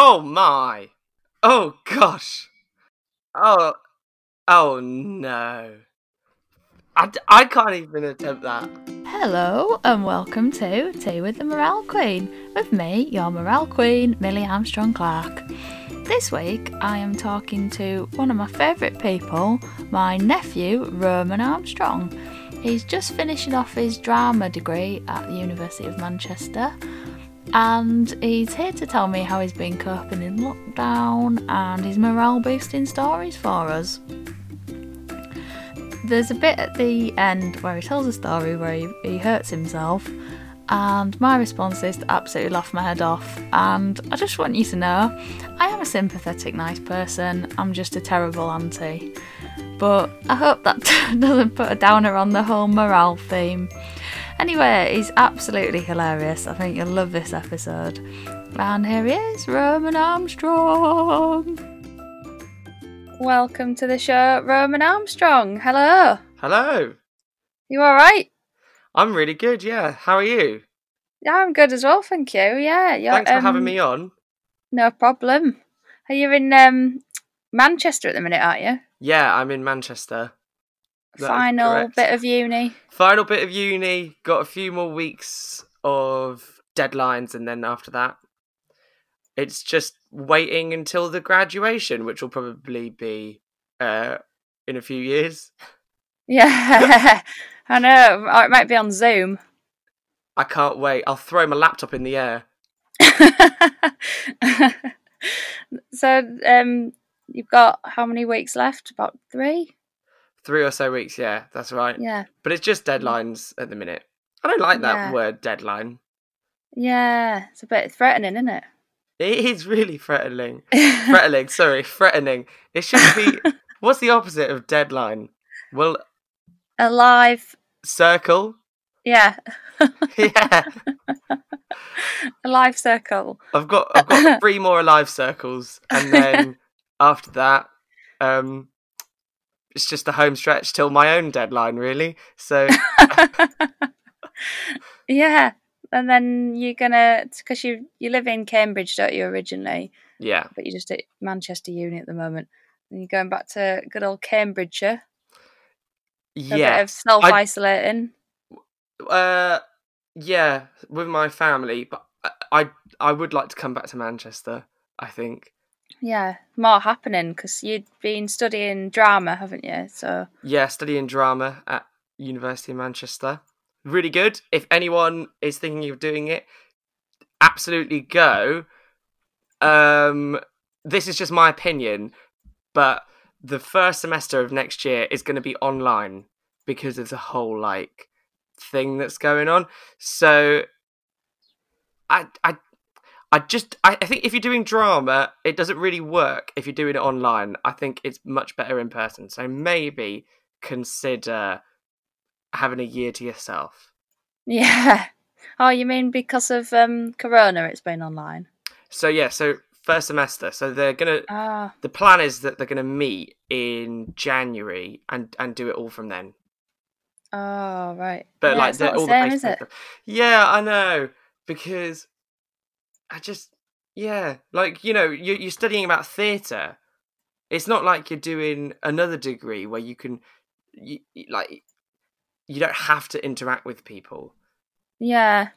Oh my. Oh gosh. Oh. Oh no. I, I can't even attempt that. Hello and welcome to Tea with the Morale Queen with me, your Morale Queen, Millie Armstrong Clark. This week I am talking to one of my favourite people, my nephew Roman Armstrong. He's just finishing off his drama degree at the University of Manchester and he's here to tell me how he's been coping in lockdown and his morale boosting stories for us. There's a bit at the end where he tells a story where he, he hurts himself, and my response is to absolutely laugh my head off. And I just want you to know I am a sympathetic, nice person, I'm just a terrible auntie. But I hope that doesn't put a downer on the whole morale theme. Anyway, he's absolutely hilarious. I think you'll love this episode. And here he is, Roman Armstrong. Welcome to the show, Roman Armstrong. Hello. Hello. You all right? I'm really good, yeah. How are you? Yeah, I'm good as well, thank you. Yeah, you're, Thanks for having um, me on. No problem. Are you in um, Manchester at the minute, aren't you? Yeah, I'm in Manchester. That Final bit of uni. Final bit of uni, got a few more weeks of deadlines, and then after that, it's just waiting until the graduation, which will probably be uh, in a few years. Yeah, I know. Or it might be on Zoom. I can't wait. I'll throw my laptop in the air. so, um, you've got how many weeks left? About three? Three or so weeks, yeah, that's right. Yeah. But it's just deadlines at the minute. I don't like that Yeah. word deadline. Yeah, it's a bit threatening, isn't it? It is really threatening. threatening, sorry, threatening. It should be. what's the opposite of deadline? Well, Alive. circle. Yeah, Yeah, a live circle. I've got I've got three more alive circles, and then after that, um, it's just a home stretch till my own deadline, really. So yeah, and then you're gonna because you you live in Cambridge, don't you originally? yeah, But you're just at Manchester Uni at the moment. And you're going back to good old Cambridgeshire. A bit yeah, of self isolating. uh, yeah, with my family, but I I would like to come back to Manchester. I think. Yeah, more happening because you'd been studying drama, haven't you? So Yeah, studying drama at University of Manchester. Really good. If anyone is thinking of doing it, absolutely go. Um, this is just my opinion, but the first semester of next year is going to be online because of the whole like thing that's going on. So, I I I just I, I think if you're doing drama, it doesn't really work if you're doing it online. I think it's much better in person. So maybe consider having a year to yourself. yeah. Oh, you mean because of um Corona? It's been online. So yeah, so first semester. So they're gonna. Ah, The plan is that they're gonna meet in January and and do it all from then. oh, right. But Yeah, like it's the, same, is it? stuff. Yeah, I know because I just yeah, like you know, you you're studying about theatre. It's not like you're doing another degree where you can, you- like, you don't have to interact with people. Yeah.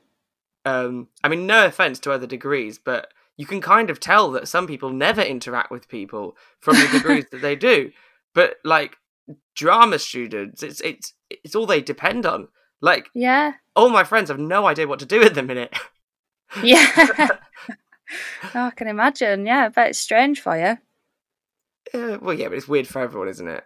Um, I mean, no offense to other degrees, but you can kind of tell that some people never interact with people from the degrees that they do. But like drama students, it's it's it's all they depend on. Like Yeah. all my friends have no idea what to do at the minute. Yeah. oh, I can imagine. Yeah, I bet it's strange for you. Uh, well, yeah, but it's weird for everyone, isn't it?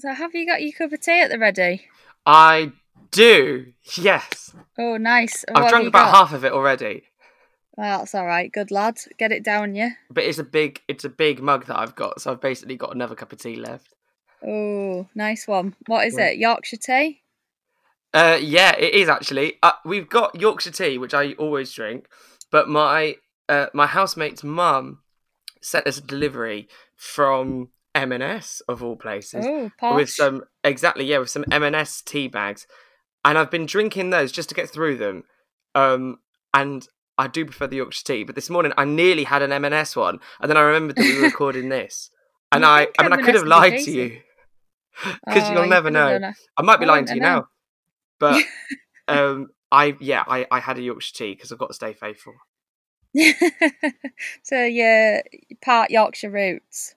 So, have you got your cup of tea at the ready? I do. Yes, Oh, nice. I've what drunk about got? half of it already. Well, that's all right. Good lad. Get it down, yeah. But it's a big, it's a big mug that I've got, so I've basically got another cup of tea left. Oh, nice one. What is Yeah. it? Yorkshire tea? Uh, yeah, it is actually. Uh, we've got Yorkshire tea, which I always drink, but my uh, my housemate's mum sent us a delivery from M&S of all places Oh, posh. with some exactly yeah with some M&S tea bags, and I've been drinking those just to get through them. Um, and I do prefer the Yorkshire tea. But this morning I nearly had an M&S one, and then I remembered that we were recording this, and I I mean I could have lied to you because Oh, you'll you never know. I might be lying to you now, but um, I yeah I I had a Yorkshire tea because I've got to stay faithful. so your part Yorkshire roots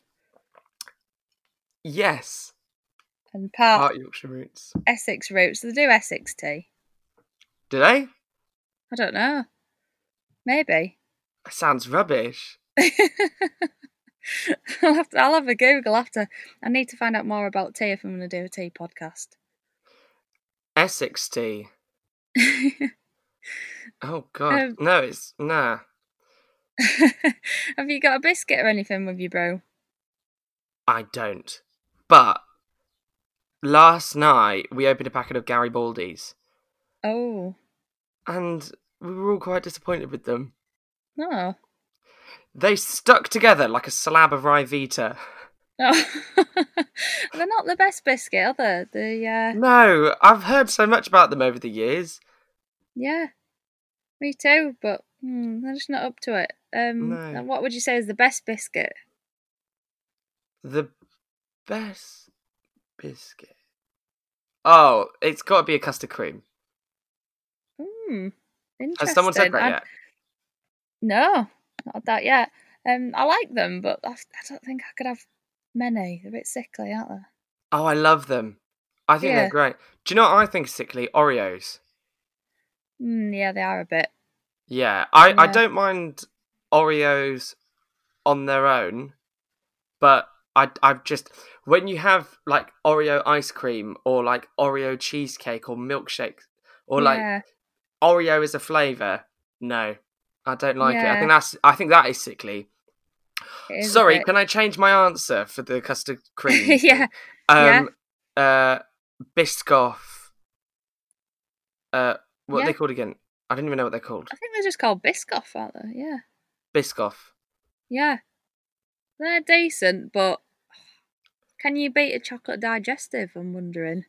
Yes, and part part Yorkshire roots. Essex roots. They do Essex tea. Do they? I don't know. Maybe. That sounds rubbish. I'll, have to, I'll have a Google after. I need to find out more about tea if I'm going to do a tea podcast. Essex tea. Oh god, Um, no, it's nah. have you got a biscuit or anything with you, bro? I don't. But last night we opened a packet of Gary Garibaldi's, Oh, and we were all quite disappointed with them. no. They stuck together like a slab of Ryvita. No. They're not the best biscuit, are they? The, uh, No, I've heard so much about them over the years. yeah. Me too, but hmm, they're just not up to it. Um, No. What would you say is the best biscuit? The best biscuit. Oh, it's got to be a custard cream. Hmm. Interesting. Has someone said that I- yet? No, not that yet. Um, I like them, but I, I don't think I could have many. They're a bit sickly, aren't they? Oh, I love them. I think Yeah. they're great. Do you know what I think is sickly? Oreos. Mm, yeah, they are a bit. Yeah, I, I Yeah. don't mind Oreos on their own, but I I've just when you have like Oreo ice cream or like Oreo cheesecake or milkshake or like yeah, Oreo as a flavor, no, I don't like it. I Yeah. think that's I think that is sickly. It Sorry, bit- can I change my answer for the custard cream? yeah, yeah. Um, uh, Biscoff. Uh, what are they called again? I don't even know what they're called. I think they're just called Biscoff, aren't they? Yeah, Biscoff. yeah. They're decent, but can you beat a chocolate digestive? I'm wondering.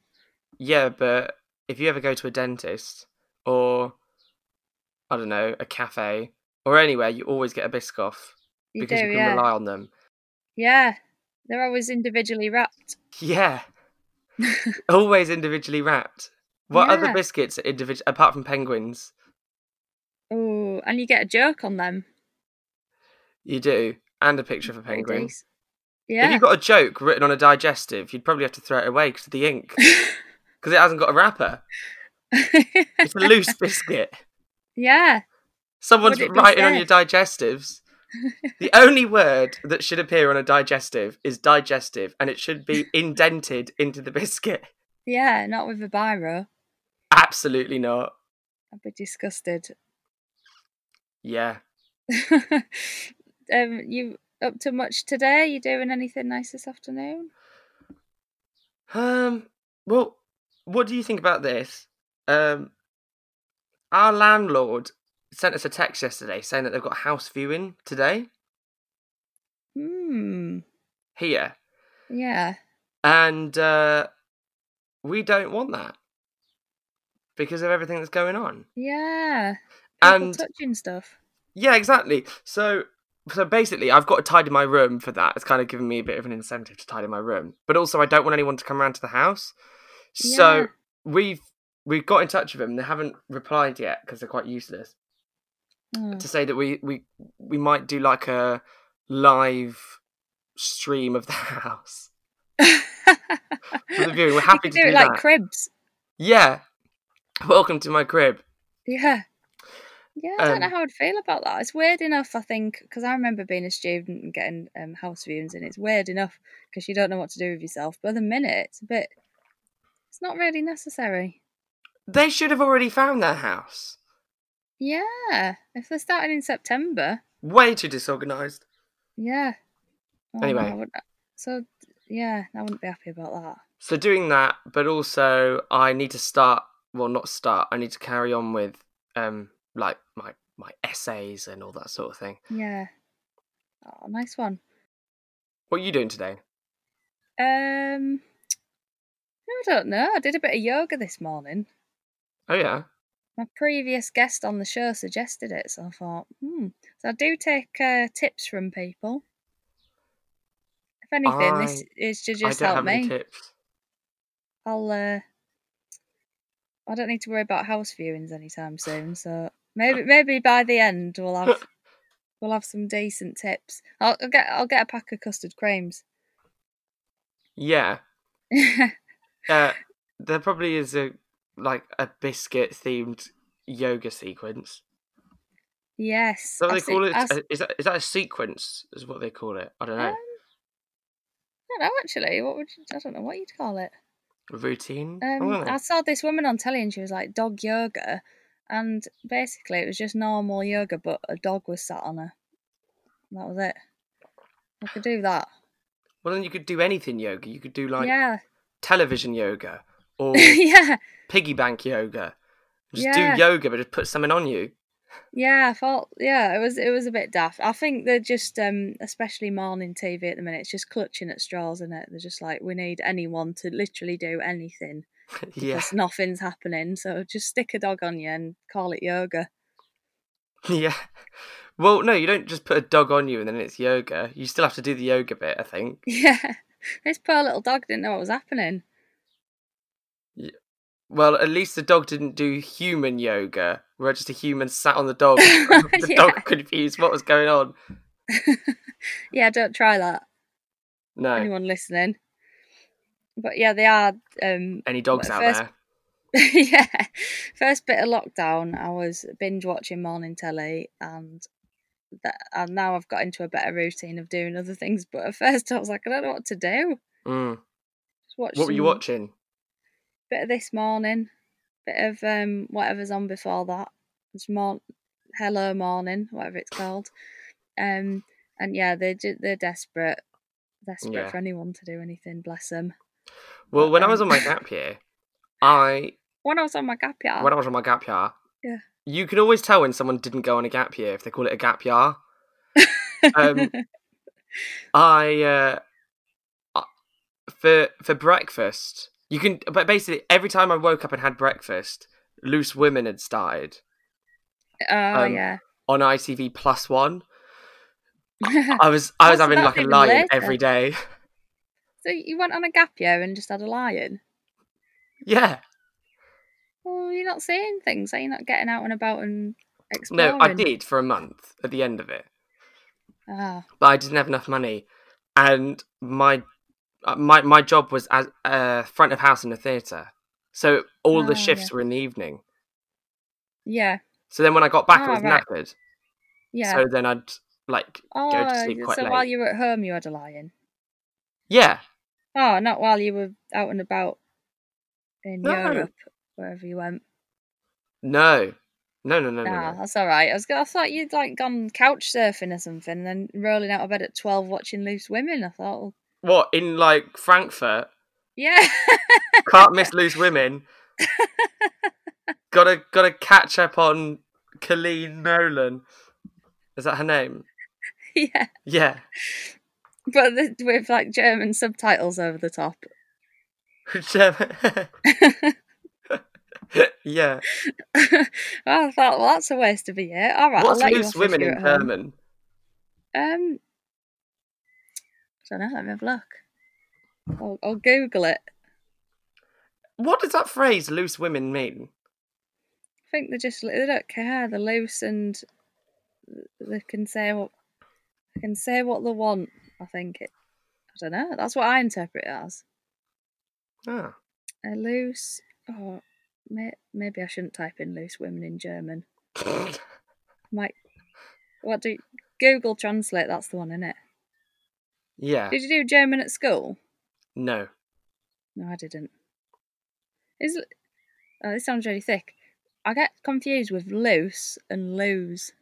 Yeah, but if you ever go to a dentist or I don't know a cafe or anywhere, you always get a Biscoff You because do, you can yeah. rely on them. Yeah, they're always individually wrapped. Yeah, always individually wrapped. What other Yeah. biscuits are individual apart from penguins? Oh, and you get a joke on them. You do, and a picture mm, of a penguin. decent. If Yeah. you got a joke written on a digestive, you'd probably have to throw it away because of the ink, because it hasn't got a wrapper. It's a loose biscuit. yeah. Someone's writing on your digestives. The only word that should appear on a digestive is digestive, and it should be indented into the biscuit. Yeah, not with a biro. Absolutely not. I'd be disgusted. Yeah. um, you up to much today? You doing anything nice this afternoon? Um. Well, what do you think about this? Um. Our landlord sent us a text yesterday saying that they've got house viewing today Hmm. here, Yeah. and uh, we don't want that because of everything that's going on. Yeah. People And touching stuff. Yeah, exactly. So so basically I've got to tidy my room for that. It's kind of given me a bit of an incentive to tidy my room. But also I don't want anyone to come around to the house. So Yeah. we've we've got in touch with them. They haven't replied yet because they're quite useless. Oh. To say that we we we might do like a live stream of the house for the viewing. We're happy to do do it like that. cribs. yeah. Welcome to my crib. Yeah. Yeah, I don't know Um, how I'd feel about that. It's weird enough, I think, because I remember being a student and getting um, house viewings, and it's weird enough because you don't know what to do with yourself. But at the minute, it's a bit. It's not really necessary. They should have already found their house. Yeah, if they're starting in September, Way too disorganized. yeah. Oh, Anyway. Wouldn't- so yeah, I wouldn't be happy about that. So doing that, but also I need to start. Well, not start. I need to carry on with um like my my essays and all that sort of thing. Yeah. Oh, nice one. What are you doing today? Um, I don't know. I did a bit of yoga this morning. Oh yeah, my previous guest on the show suggested it, so I thought, hmm. So I do take uh, tips from people. If anything, this is to I just don't help have any me. tips. I'll. Uh, I don't need to worry about house viewings anytime soon. So maybe, maybe by the end we'll have we'll have some decent tips. I'll, I'll get I'll get a pack of custard creams. Yeah. Uh, there probably is a like a biscuit themed yoga sequence. yes. Is that what I they call it? I s- Uh, Is that is that a sequence? Is what they call it? I don't know. Um, I don't know actually. What would you, I don't know what you'd call it. Routine. I Um, don't. I saw this woman on telly and she was like dog yoga, and basically it was just normal yoga, but a dog was sat on her. That was it. I could do that. Well, then you could do anything yoga. You could do like yeah, television yoga or yeah, piggy bank yoga. Just Yeah. do yoga, but just put something on you. yeah. I thought yeah, it was it was a bit daft. I think they're just um, especially morning TV at the minute. It's just clutching at straws, isn't it? They're just like we need anyone to literally do anything yeah, nothing's happening. So just stick a dog on you and call it yoga. yeah. Well, no, you don't just put a dog on you and then it's yoga. You still have to do the yoga bit, I think. Yeah, this poor little dog didn't know what was happening. Well, at least the dog didn't do human yoga, where just a human sat on the dog. the Yeah. dog confused what was going on. yeah, don't try that. No, Anyone listening? But yeah, they are. Um, any dogs out first- there? yeah, first bit of lockdown, I was binge watching morning telly, and that and now I've got into a better routine of doing other things. But at first, I was like, I don't know what to do. Mm. Just watch What were you watching? Bit of this morning, bit of um whatever's on before that. It's more Hello Morning, whatever it's called. Um, and yeah, they're they're desperate, desperate Yeah. for anyone to do anything. Bless them. Well, But, when I was um, on my gap year, I When I was on my gap year, when I was on my gap year, Yeah. you can always tell when someone didn't go on a gap year if they call it a gap year. um, I uh, for for breakfast, you can. But basically, every time I woke up and had breakfast, Loose Women had started oh um, yeah. on ITV Plus One. I was I was having like a lion later. every day. so you went on a gap year and just had a lion. yeah, Well, you're not seeing things. Are you not getting out and about and exploring? no, I did for a month at the end of it. Ah, but I didn't have enough money, and my my my job was as uh, front of house in a theatre, so all the Oh, shifts were in the evening. yeah, So then when I got back, I Ah, was right. knackered. yeah. So then I'd like oh, go to sleep quite so late. while you were at home, you had a lion. yeah, Oh, not while you were out and about in No. Europe, wherever you went. no, no, no, no, no. Nah, no. that's all right. I was. I thought you'd like gone couch surfing or something, and then rolling out of bed at twelve watching Loose Women. I thought, well, What in like Frankfurt? yeah, Can't miss loose women. gotta gotta catch up on Coleen Nolan. Is that her name? yeah. Yeah. But the, with like German subtitles over the top. German. yeah. I thought, well, that's a waste of a year. All right, What's I'll let loose women in. German? Um, don't know. Let me have a look. I'll, I'll Google it. What does that phrase "loose women" mean? I think they just they don't care. They're loose and they can say what they can say what they want. I think it. I don't know. That's what I interpret it as. Ah. A loose. Oh, may, maybe I shouldn't type in loose women in German. Might. What do Google Translate? That's the one, isn't it? Yeah. Did you do German at school? No. No, I didn't. Is oh, this sounds really thick. I get confused with loose and lose.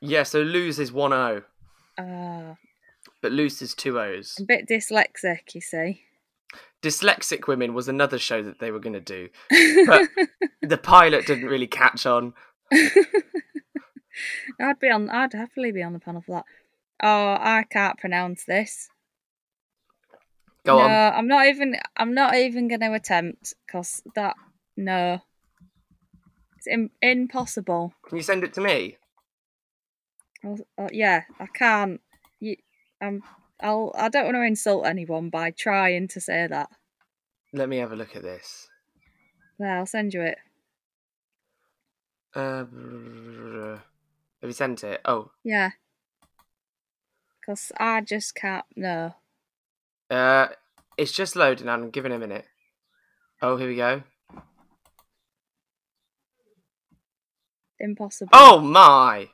Yeah. So lose is one O, Ah, but loose is two O's. a bit dyslexic, you see. Dyslexic women was another show that they were going to do. But- The pilot didn't really catch on. I'd be on. I'd happily be on the panel for that. Oh, I can't pronounce this. Go no, on. I'm not even. I'm not even going to attempt because that. No. It's Im- impossible. Can you send it to me? I'll, uh, yeah, I can't. You, um, I'll. I don't want to insult anyone by trying to say that. Let me have a look at this. Yeah, I'll send you it. Uh, have you sent it? Oh, Yeah. Because I just can't. No. uh, it's just loading. I'm giving it a minute. Oh, here we go. Impossible. Oh my!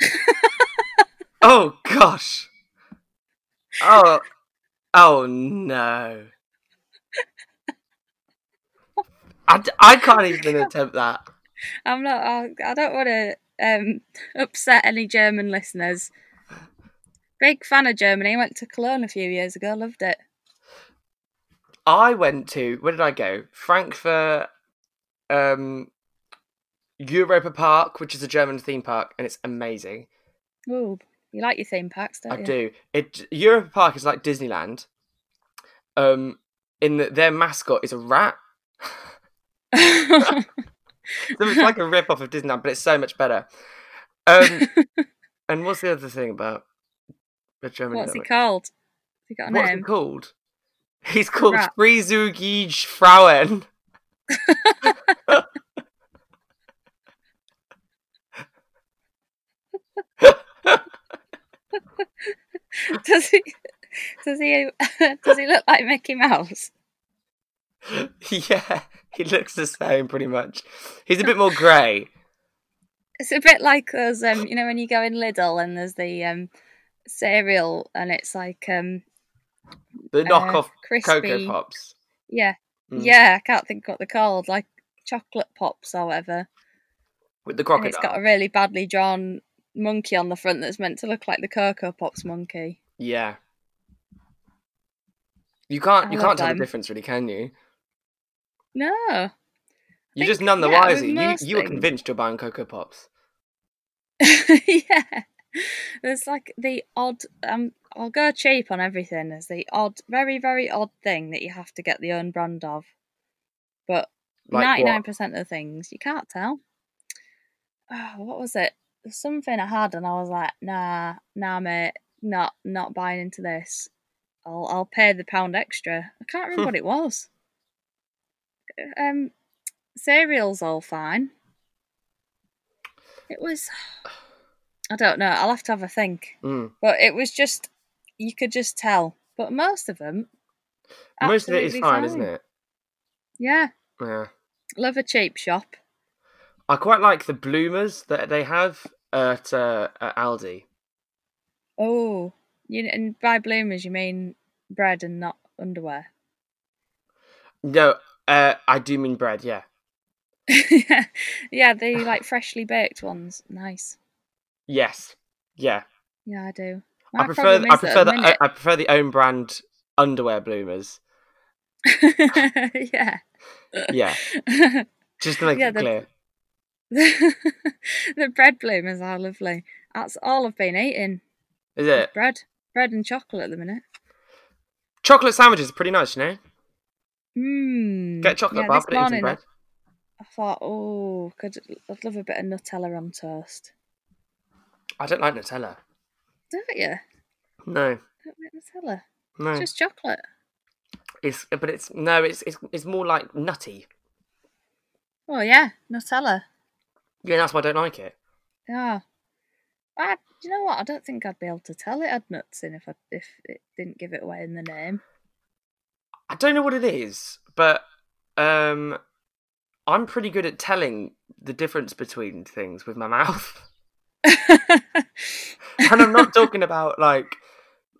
oh gosh! Oh, oh no! I, d- I can't even attempt that. I'm not. I, I don't want to um, upset any German listeners. Big fan of Germany. Went to Cologne a few years ago. Loved it. I went to where did I go? Frankfurt, um, Europa Park, which is a German theme park, and it's amazing. Ooh, you like your theme parks, don't I you? I do. It Europa Park is like Disneyland. Um, in that their mascot is a rat. So it's like a rip off of Disneyland, but it's so much better. Um, and what's the other thing about German? What's he called? Has he got a What's he called? He's called Rat. Freizügige Frauen. does he? Does he? Does he look like Mickey Mouse? yeah, he looks the same pretty much. He's a bit more grey. It's a bit like those, um, you know, when you go in Lidl and there's the um, cereal and it's like um, The uh, knockoff crispy. Cocoa Pops. Yeah, Mm. yeah. I can't think what they're called, like chocolate pops or whatever. With the And crocodile. it's got a really badly drawn monkey on the front that's meant to look like the Cocoa Pops monkey. Yeah. You can't I you can't tell the difference really, can you? No. You're think- just none the yeah, wiser. You you were convinced you're buying Cocoa Pops. yeah. There's like the odd um I'll go cheap on everything. There's the odd very, very odd thing that you have to get the own brand of. But Like ninety nine percent of the things you can't tell. Oh, what was it? Something I had and I was like, nah, nah mate, not not buying into this. I'll I'll pay the pound extra. I can't remember what it was. Um cereal's all fine. It was I don't know, I'll have to have a think. Mm. But it was just you could just tell. But most of them Most of it is absolutely fine, isn't it? Yeah. Yeah. Love a cheap shop. I quite like the bloomers that they have at, uh, at Aldi. Oh, you and by bloomers you mean bread and not underwear. No, uh, I do mean bread. Yeah. yeah, the like freshly baked ones. Nice. Yes. Yeah. Yeah, I do. I prefer. I prefer the. the I, minute- I prefer the own brand underwear bloomers. yeah. Yeah. Just to make Yeah, it the- clear. the bread bloomers are lovely. That's all I've been eating. Is it? bread, bread and chocolate at the minute. Chocolate sandwiches are pretty nice, you know. Mmm. Get chocolate yeah, bar, put it in some bread. I thought, oh, could I'd love a bit of Nutella on toast. I don't like Nutella. Don't you? No, Don't like Nutella. no. It's just chocolate. It's but it's no. It's it's it's more like nutty. Oh yeah, Nutella. Yeah, that's why I don't like it. Yeah. I, you know what? I don't think I'd be able to tell it had nuts in if I, if it didn't give it away in the name. I don't know what it is, but um, I'm pretty good at telling the difference between things with my mouth. and I'm not talking about like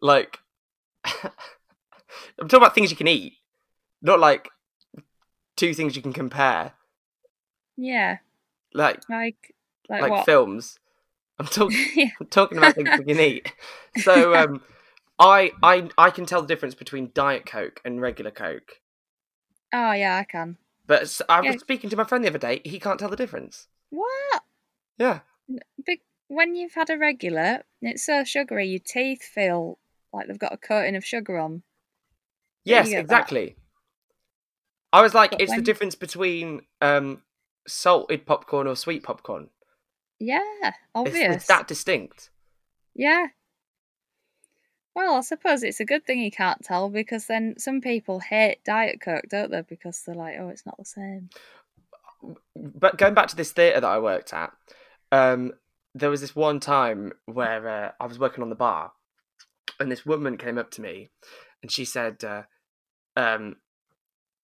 like I'm talking about things you can eat, not like two things you can compare, yeah, like like like, like films. I'm talking yeah. I'm talking about things you can eat. So um, I I I can tell the difference between Diet Coke and regular Coke. Oh yeah, I can. But I was Yeah. speaking to my friend the other day. He can't tell the difference. What? Yeah. Big, when you've had a regular, it's so sugary, your teeth feel like they've got a coating of sugar on. Yes, get that. exactly. I was like, But it's the difference between um, salted popcorn or sweet popcorn. Yeah, It's, obvious. it's that distinct. Yeah. Well, I suppose it's a good thing you can't tell because then some people hate Diet Coke, don't they? Because they're like, oh, it's not the same. But going back to this theatre that I worked at, um, there was this one time where uh, I was working on the bar, and this woman came up to me, and she said, uh, um,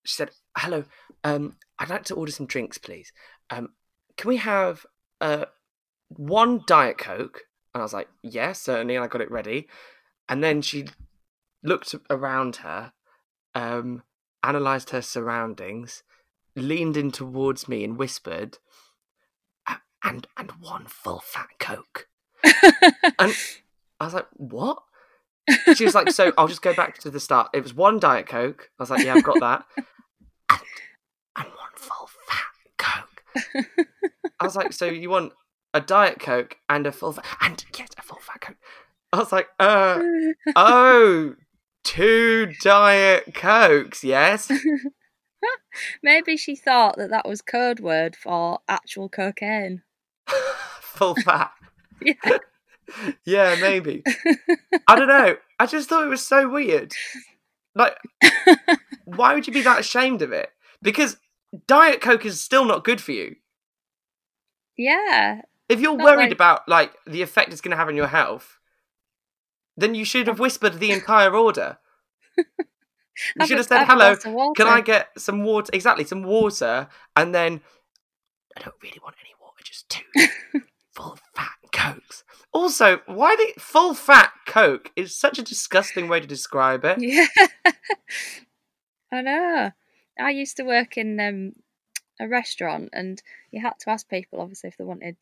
"She said, hello, um, I'd like to order some drinks, please. Um, can we have uh, one diet coke?" And I was like, "Yes, yeah, certainly." And I got it ready, and then she looked around her, um, analysed her surroundings, leaned in towards me and whispered, "A- "And and one full fat coke." And I was like, "What?" She was like, "So I'll just go back to the start. It was one diet coke." I was like, "Yeah, I've got that." And, and one full fat coke. I was like, "So you want a diet coke and a full fat and yes, a full fat coke?" I was like, "Uh, oh, two diet cokes, yes." Maybe she thought that that was code word for actual cocaine. full fat. Yeah. yeah, maybe. I don't know. I just thought it was so weird. Like, why would you be that ashamed of it? Because Diet Coke is still not good for you. Yeah. If you're worried like- about like the effect it's going to have on your health, then you should have whispered the entire order. You should have said, "Hello, glass of water." can I get some water?" Exactly, some water, and then I don't really want any water, two full fat cokes. Also, why the full fat coke is such a disgusting way to describe it. Yeah. I know. I used to work in um, a restaurant and you had to ask people, obviously, if they wanted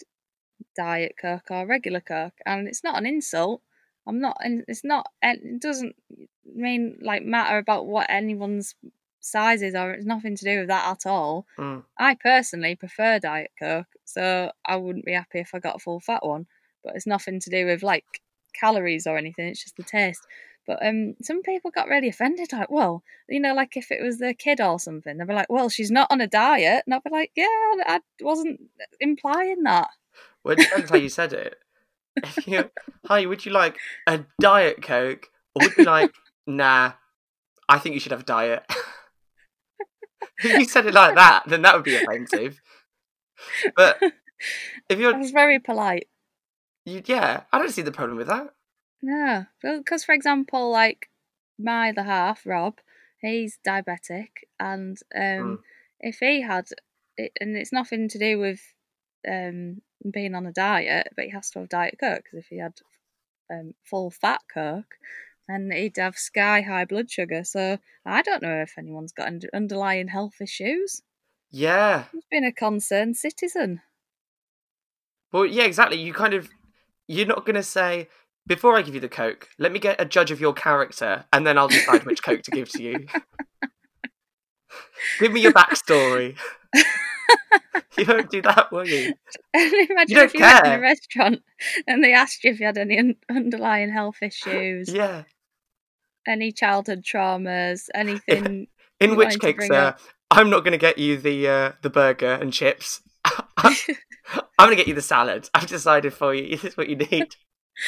Diet Coke or regular Coke. And it's not an insult. I'm not, and it's not, it doesn't mean like matter about what anyone's size is or it's nothing to do with that at all. Mm. I personally prefer Diet Coke, so I wouldn't be happy if I got a full fat one. But it's nothing to do with like calories or anything. It's just the taste. But um, some people got really offended. Like, well, you know, like if it was their kid or something, they'd be like, "Well, she's not on a diet," and I'd be like, "Yeah, I wasn't implying that." Well, it depends how you said it. You, hi, would you like a diet coke, or would you like, nah, I think you should have a diet. if you said it like that, then that would be offensive. But if you're, was very polite. you, yeah, I don't see the problem with that. No, because for example, like my other half, Rob, he's diabetic, and um, Mm. if he had, it, and it's nothing to do with um being on a diet, but he has to have diet coke because if he had um full fat coke, then he'd have sky high blood sugar. So I don't know if anyone's got under- underlying health issues. Yeah. He's been a concerned citizen. Well, yeah, exactly. You kind of, you're not going to say, before I give you the Coke, let me get a judge of your character and then I'll decide which Coke to give to you. give me your backstory. you won't do that, will you? Imagine don't if you went in a restaurant and they asked you if you had any un- underlying health issues. Yeah. any childhood traumas, anything. In which case, bring uh, up- I'm not going to get you the uh, the burger and chips. I'm going to get you the salad. I've decided for you. This is what you need.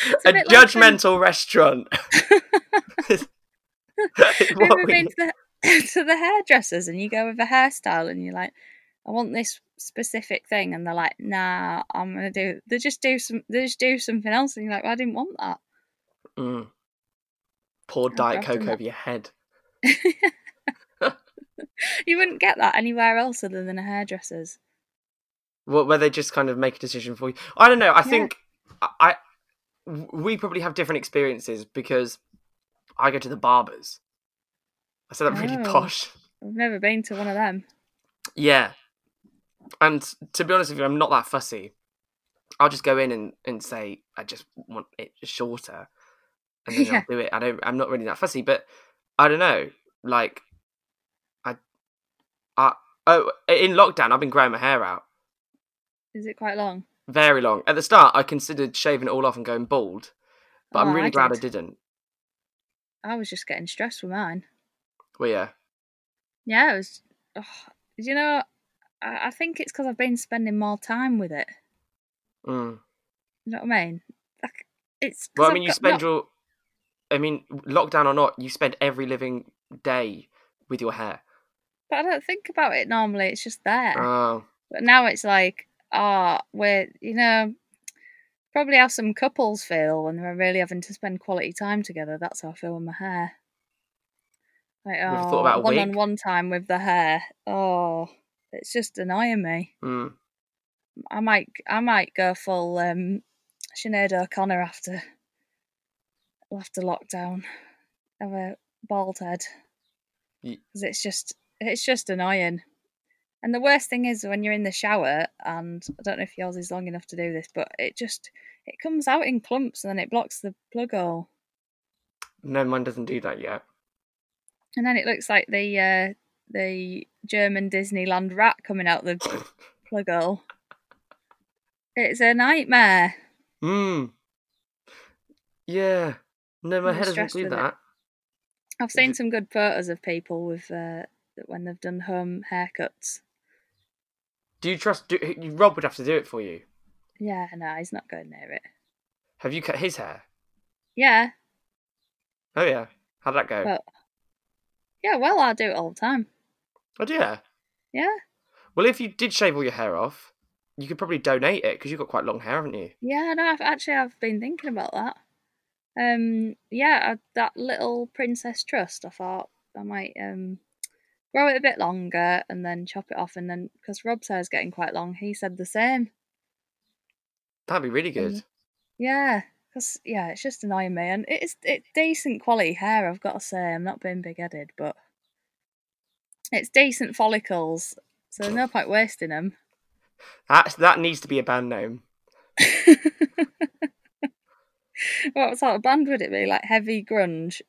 It's a like when- judgmental restaurant. Is Have you ever been to the, to the hairdressers and you go with a hairstyle and you're like, I want this specific thing, and they're like, Nah, I'm gonna do. They just do some. They just do something else, and you're like, I didn't want that. Mm. Pour Diet Coke that- over your head. You wouldn't get that anywhere else other than a hairdresser's. Wh- where they just kind of make a decision for you. I don't know. I Yeah. think I, we probably have different experiences because I go to the barbers. I said that really Oh. posh. I've never been to one of them. Yeah. And to be honest with you, I'm not that fussy. I'll just go in and, and say I just want it shorter, and then Yeah. I'll do it. I don't. I'm not really that fussy, but I don't know. Like, I, I oh in lockdown I've been growing my hair out Is it quite long? very long. At the start, I considered shaving it all off and going bald, but I'm Oh, really I glad did. I didn't. I was just getting stressed with mine. Well, yeah, Yeah, it was. Oh, you know, I, I think it's because I've been spending more time with it. Mm. You know what I mean? Like it's. Well, I I've mean, you got- spend not- your. I mean, lockdown or not, you spend every living day with your hair. But I don't think about it normally. It's just there. Oh, But now it's like, ah, we're you know, probably how some couples feel when they're really having to spend quality time together. That's how I feel with my hair. Like, oh, thought about a one on one time with the hair. Oh, it's just annoying me. mm. I might, I might go full um, Sinead O'Connor after after lockdown. Have a bald head because it's just, it's just annoying. And the worst thing is when you're in the shower, and I don't know if yours is long enough to do this, but it just it comes out in clumps and then it blocks the plug hole, no, mine doesn't do that yet. and then it looks like the uh, the German Disneyland rat coming out the plug hole. It's a nightmare. Hmm. Yeah. No, my I'm head doesn't do with it. that. I've seen some good photos of people with uh, when they've done home haircuts. Do you trust? Do, Rob would have to do it for you. Yeah, no, he's not going near it. Have you cut his hair? Yeah, Oh yeah. How'd that go? well, yeah, well, I do it all the time. Oh yeah. Yeah, Well, if you did shave all your hair off, you could probably donate it because you've got quite long hair, haven't you? yeah, no, I've actually I've been thinking about that. Um, yeah, I, that little princess trust. I thought I might um grow it a bit longer and then chop it off, and then because Rob's hair's getting quite long, he said the same. That'd be really good. Mm. Yeah, because yeah, it's just annoying me, and it's it's decent quality hair. I've got to say, I'm not being big headed, but it's decent follicles, so there's no point wasting them. That that needs to be a band name. what sort of band would it be? Like heavy grunge?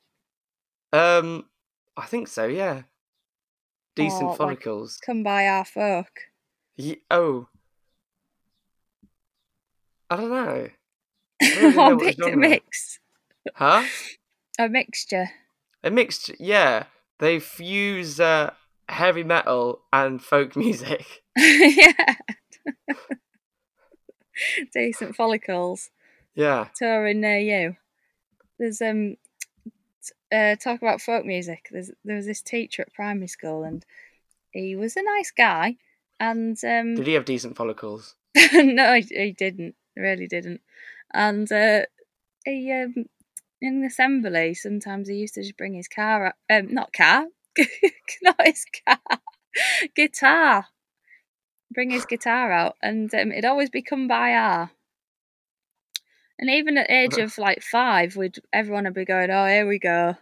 Um, I think so. Yeah. Decent Oh, like- follicles. Kumbaya folk. Ye- oh. I don't know. I don't know or what mix, genre. mix, Huh? a mixture. A mixture. Yeah. They fuse uh, heavy metal and folk music. yeah. decent follicles. Yeah. touring near you. There's um uh, talk about folk music. There's there was this teacher at primary school and he was a nice guy and um Did he have decent follicles? no he, he didn't really didn't and uh, he um in the assembly sometimes he used to just bring his car up, um not car not his car? Guitar. Bring his guitar out and um, it'd always be Kumbaya. And even at the age of like five we'd everyone would be going oh here we go.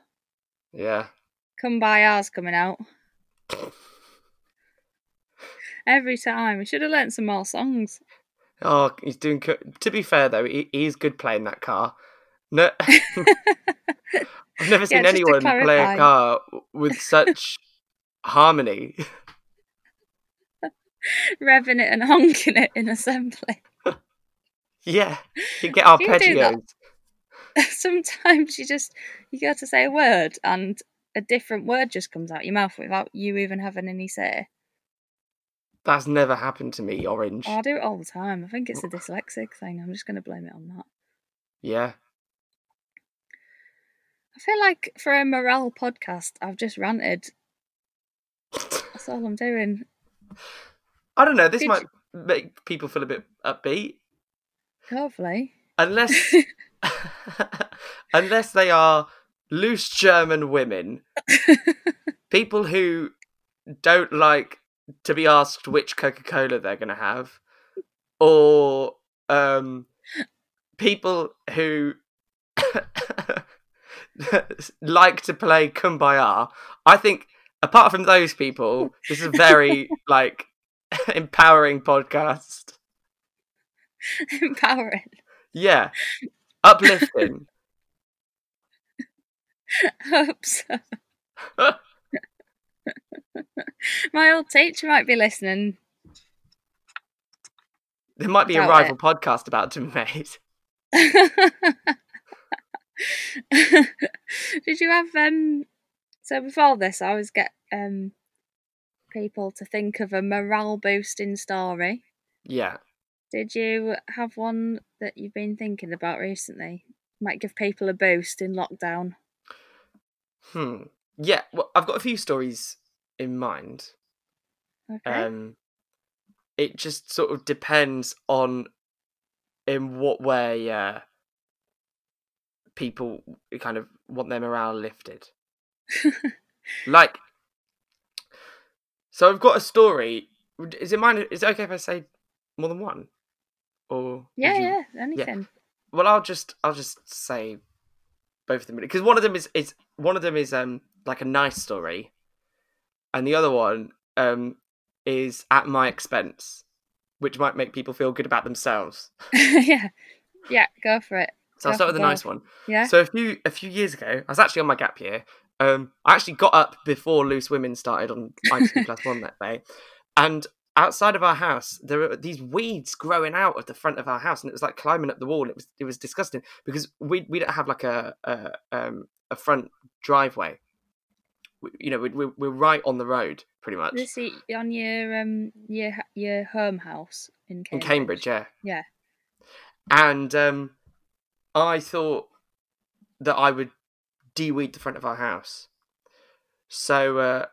Yeah. Kumbaya's coming out. Every time. We should have learnt some more songs. Oh, he's doing. Co- to be fair though, he, he's good playing that car. No, I've never seen to anyone play a car with such harmony. revving it and honking it in assembly yeah, you get our Do you arpeggios. sometimes you just you go to say a word and a different word just comes out your mouth without you even having any say. That's never happened to me. Orange. Oh, I do it all the time. I think it's a dyslexic thing. I'm just going to blame it on that. Yeah. I feel like for a morale podcast, I've just ranted. That's all I'm doing. I don't know. This Did might make people feel a bit upbeat, Hopefully. unless unless they are loose German women, people who don't like to be asked which Coca Cola they're going to have, or um, people who like to play Kumbaya. I think, apart from those people, this is a very like empowering podcast. Empowering. Yeah, uplifting. Hope so. My old teacher might be listening. There might be a rival podcast about to be made. Did you have um? So before this, I always get um people to think of a morale boosting story. Yeah. Did you have one that you've been thinking about recently? Might give people a boost in lockdown. Hmm. Yeah. Well, I've got a few stories in mind. Okay. Um, it just sort of depends on in what way uh, people kind of want their morale lifted. like, so I've got a story. Is it mine? Is it okay if I say more than one? Or yeah, you- yeah, anything. Well, I'll just I'll just say both of them because one of them is is one of them is um like a nice story, and the other one um is at my expense, which might make people feel good about themselves. yeah. Yeah, go for it. So I'll start with the nice one. Yeah. So a few a few years ago, I was actually on my gap year. Um, I actually got up before Loose Women started on ITV Plus One that day, and outside of our house there were these weeds growing out of the front of our house, and it was like climbing up the wall. And it was it was disgusting because we we don't have like a a um a front driveway. We, you know, we, we're we're right on the road pretty much This is on your um your your home house in in Cambridge. Cambridge. Yeah, Yeah. and um, I thought that I would de-weed the front of our house. So uh,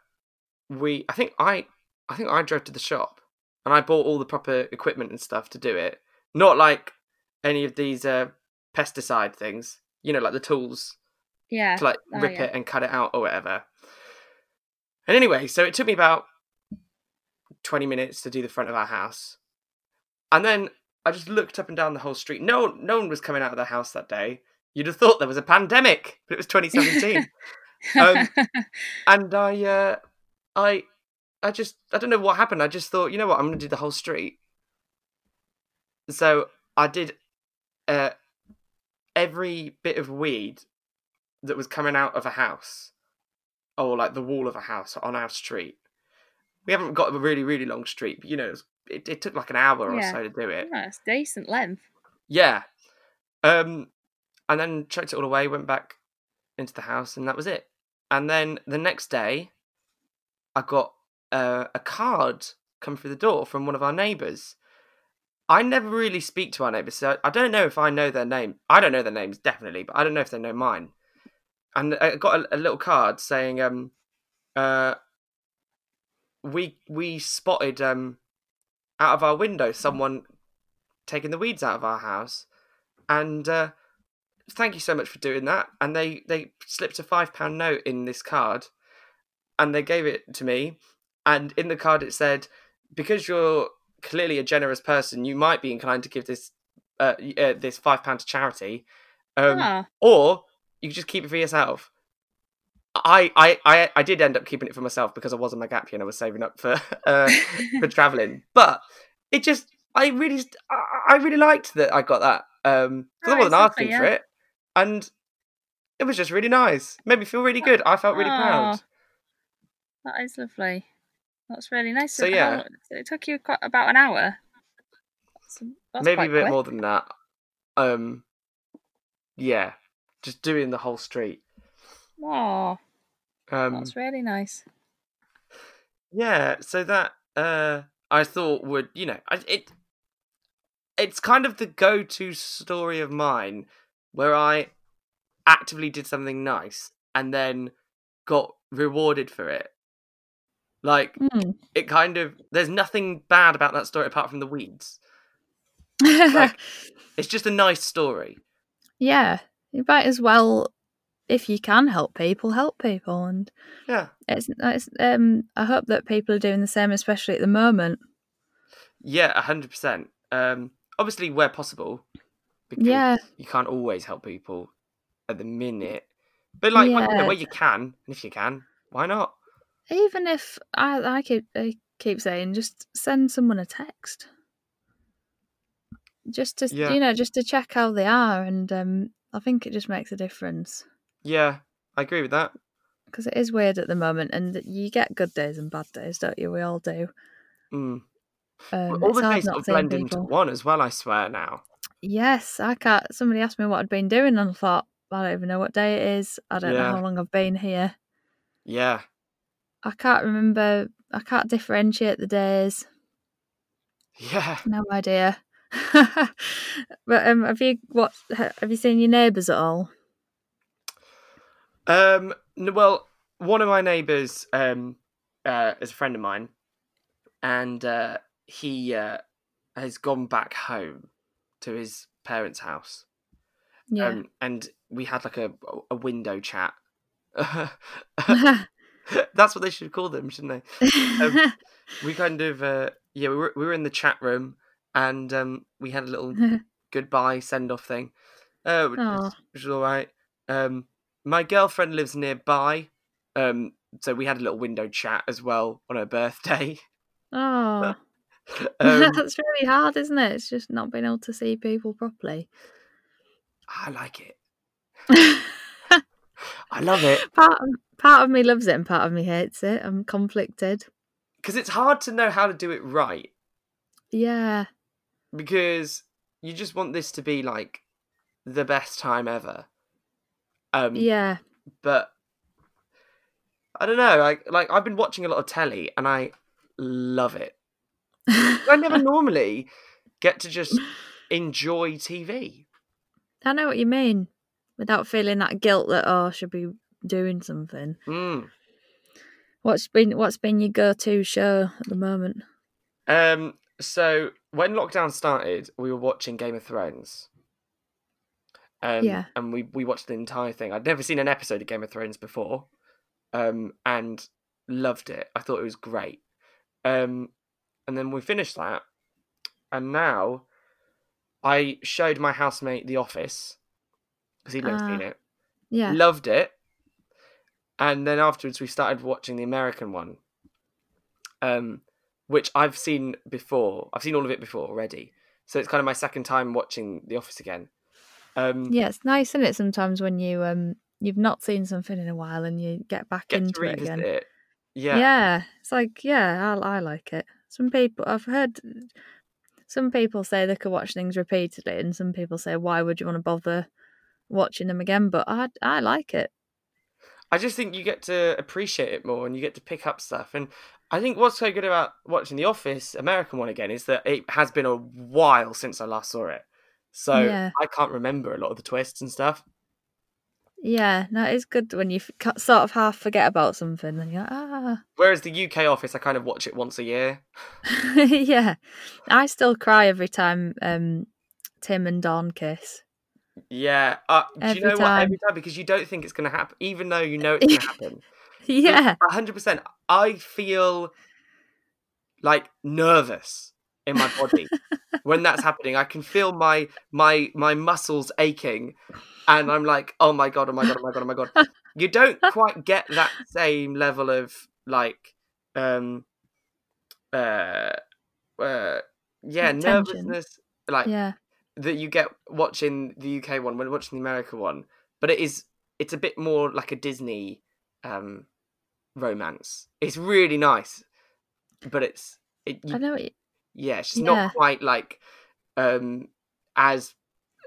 we, I think I, I think I drove to the shop and I bought all the proper equipment and stuff to do it. Not like any of these uh, pesticide things, you know, like the tools Yeah. to like Oh, rip yeah. it and cut it out or whatever. And anyway, so it took me about 20 minutes to do the front of our house. And then I just looked up and down the whole street. No, no one was coming out of the house that day. You'd have thought there was a pandemic, but it was 2017. um, and I, uh, I, I just, I don't know what happened. I just thought, you know what, I'm going to do the whole street. So I did uh, every bit of weed that was coming out of a house, or like the wall of a house on our street. We haven't got a really, really long street, but you know, it, it, took like an hour Yeah. or so to do it. That's decent length. Yeah. Um, and then chucked it all away, went back into the house, and that was it. And then the next day, I got uh, a card come through the door from one of our neighbours. I never really speak to our neighbours, so I don't know if I know their name. I don't know their names definitely, but I don't know if they know mine. And I got a, a little card saying, um, uh, "We we spotted um, out of our window someone taking the weeds out of our house, and uh, thank you so much for doing that." And they they slipped a five pound note in this card, and they gave it to me. And in the card it said, "Because you're clearly a generous person, you might be inclined to give this uh, uh this five pound to charity, um, ah, or you can just keep it for yourself." I, I, I, I did end up keeping it for myself because I was on my gap year and I was saving up for uh, for traveling. But it just, I really, I, I really liked that I got that um, because I Oh, wasn't asking for it, and it was just really nice. Made me feel really good. I felt really proud. that is lovely. That's really nice. So, yeah. it took you quite about an hour. That's, that's Maybe a bit quick. more than that. Um, yeah, just doing the whole street. Oh, Um, that's really nice. Yeah, so that uh I thought would, you know, it it's kind of the go-to story of mine where I actively did something nice and then got rewarded for it. Like Hmm. it kind of there's nothing bad about that story apart from the weeds. Like it's just a nice story. yeah, you might as well, if you can help people, help people, and Yeah. it's, it's um. I hope that people are doing the same, especially at the moment. Yeah, a hundred percent. Um obviously where possible. Because Yeah. you can't always help people at the minute. But like when- you know, Yeah. where you can, and if you can, why not? Even if I, I keep, I keep saying, just send someone a text, just to, Yeah. you know, just to check how they are, and um, I think it just makes a difference Yeah, I agree with that. because it is weird at the moment, and you get good days and bad days, don't you? We all do. Mm. Um, All the days sort of blend into one as well. I swear now. Yes, I can't. Somebody asked me what I'd been doing, and I thought, I don't even know what day it is. I don't Yeah. know how long I've been here. Yeah, I can't remember I can't differentiate the days. Yeah. No idea. but um, have you what? Have you seen your neighbours at all? Um. Well, one of my neighbours um uh, is a friend of mine, and uh, he uh, has gone back home to his parents' house. Yeah. Um, and we had like a a window chat. That's what they should call them, shouldn't they? um, we kind of uh, yeah we were we were in the chat room and um, we had a little goodbye send off thing, uh, which, was, which was all right. Um, my girlfriend lives nearby, um, so we had a little window chat as well on her birthday. oh, um, that's really hard, isn't it? It's just not being able to see people properly. I like it. I love it part of, part of me loves it and part of me hates it. I'm conflicted. because it's hard to know how to do it right Yeah, because you just want this to be like the best time ever. Um, yeah, but I don't know. Like, like I've been watching a lot of telly, and I love it. I never normally get to just enjoy TV. I know what you mean. Without feeling that guilt that oh, I should be doing something. Mm. What's been what's been your go-to show at the moment? Um. So when lockdown started, we were watching Game of Thrones. Um, Yeah. And we we watched the entire thing. I'd never seen an episode of Game of Thrones before, um, and loved it. I thought it was great. Um, and then we finished that, and now I showed my housemate The Office because he'd never Ah. seen it. Yeah, Loved it. And then afterwards, we started watching the American one, um, which I've seen before. I've seen all of it before already, so it's kind of my second time watching The Office again. Um, yeah, it's nice, isn't it? Sometimes when you um you've not seen something in a while and you get back get to into it again. it. Yeah. Yeah. it's like yeah, I, I like it. Some people I've heard some people say they could watch things repeatedly, and some people say why would you want to bother watching them again? But I I like it. I just think you get to appreciate it more and you get to pick up stuff. And I think what's so good about watching The Office American one again is that it has been a while since I last saw it. So Yeah. I can't remember a lot of the twists and stuff. Yeah, no, it's good when you sort of half forget about something, and you're like, ah, Whereas the UK Office, I kind of watch it once a year. yeah. I still cry every time um, Tim and Dawn kiss. Yeah. Uh, do you know what? time. Every time because you don't think it's going to happen, even though you know it's going to happen. Yeah, hundred percent. I feel like nervous in my body when that's happening. I can feel my my my muscles aching, and I'm like, oh my god, oh my god, oh my god, oh my god. You don't quite get that same level of like, um, uh, uh, yeah, Tension. nervousness, like yeah, that you get watching the UK one when watching the America one, but it is it's a bit more like a Disney um romance. It's really nice, but it's it I know. You, yeah, it's just Yeah. not quite like um as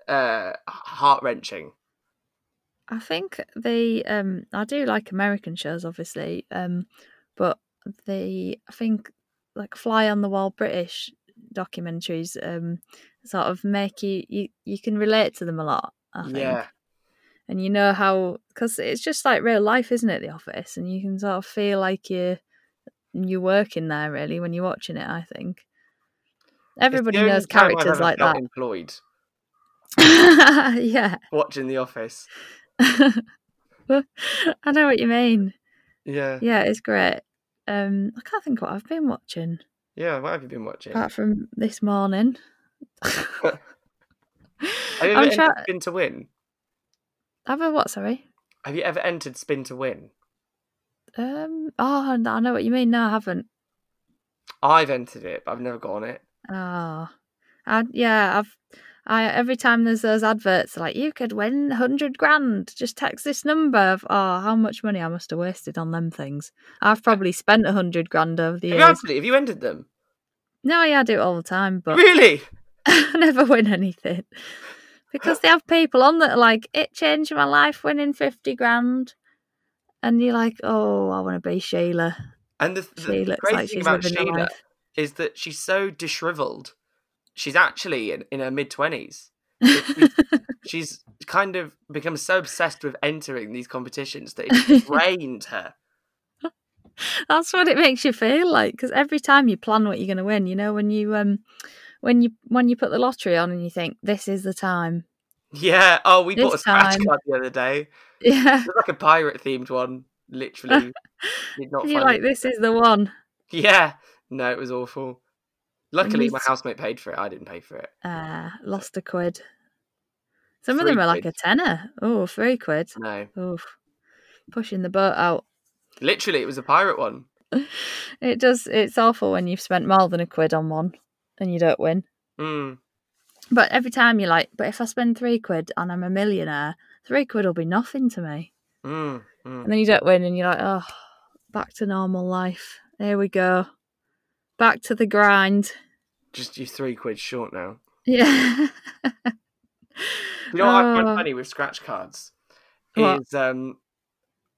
uh heart wrenching. I think the um, I do like American shows, obviously, um, but the I think like fly on the wall British documentaries um sort of make you you you can relate to them a lot. I think. Yeah, and you know how because it's just like real life isn't it the office and you can sort of feel like you're you're working there really when you're watching it i think everybody knows characters like that Employed yeah watching The Office. i know what you mean Yeah, yeah it's great um i can't think what i've been watching yeah. What have you been watching? apart from this morning Have you ever I'm entered try- Spin to Win? have a what sorry Have you ever entered Spin to Win? um oh i know what you mean no i haven't I've entered it, but I've never got on it. Oh, I, yeah. I've I every time there's those adverts like you could win hundred grand. Just text this number. Of, oh, how much money I must have wasted on them things. I've probably spent a hundred grand over the Have you years. actually? Have you entered them? No, yeah, I do it all the time, but Really? I never win anything because they have people on that are like it changed my life winning fifty grand, and you're like, oh, I want to be Sheila. And the, the, She the looks crazy like thing she's about Sheila life. Is that she's so dishriveled. She's actually in, in her mid twenties. She's kind of become so obsessed with entering these competitions that it's drained her. That's what it makes you feel like because every time you plan what you're going to win, you know when you um when you when you put the lottery on and you think this is the time. Yeah. Oh, we bought a scratch time- card the other day. Yeah, It was like a pirate themed one. Literally, did not you're like it. this is the one. Yeah. No, it was awful. Luckily, my housemate paid for it. I didn't pay for it. Uh, lost a quid. Some of them are like quid. a tenner. Oh, three quid. No. Oof. Pushing the boat out. Literally, it was a pirate one. It does. It's awful when you've spent more than a quid on one and you don't win. Mm. But every time you're like, but if I spend three quid and I'm a millionaire, three quid will be nothing to me. Mm. Mm. And then you don't win and you're like, oh, back to normal life. Here we go. Back to the grind. Just you three quid short now. Yeah. You know what I find Oh. funny with scratch cards What? is um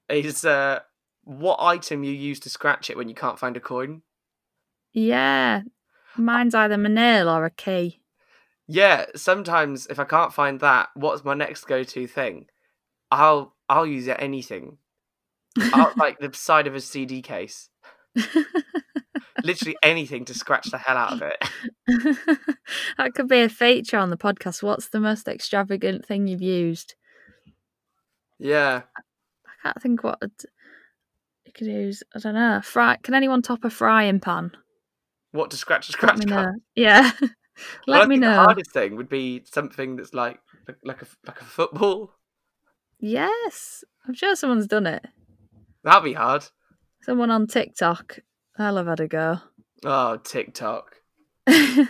is uh what item you use to scratch it when you can't find a coin. yeah. Mine's either a nail or a key. Yeah, sometimes if I can't find that, what's my next go-to thing? I'll I'll use it anything. I'll, like the side of a CD case. Literally anything to scratch the hell out of it. that could be a feature on the podcast. What's the most extravagant thing you've used? Yeah. I can't think what you could use. I don't know. Fry. Can anyone top a frying pan? What to scratch a Let scratch me card? know. Yeah. Well, Let me know. The hardest thing would be something that's like like a like a football. Yes, I'm sure someone's done it. That'd be hard. Someone on TikTok. I'll have had a go. Oh, TikTok. there's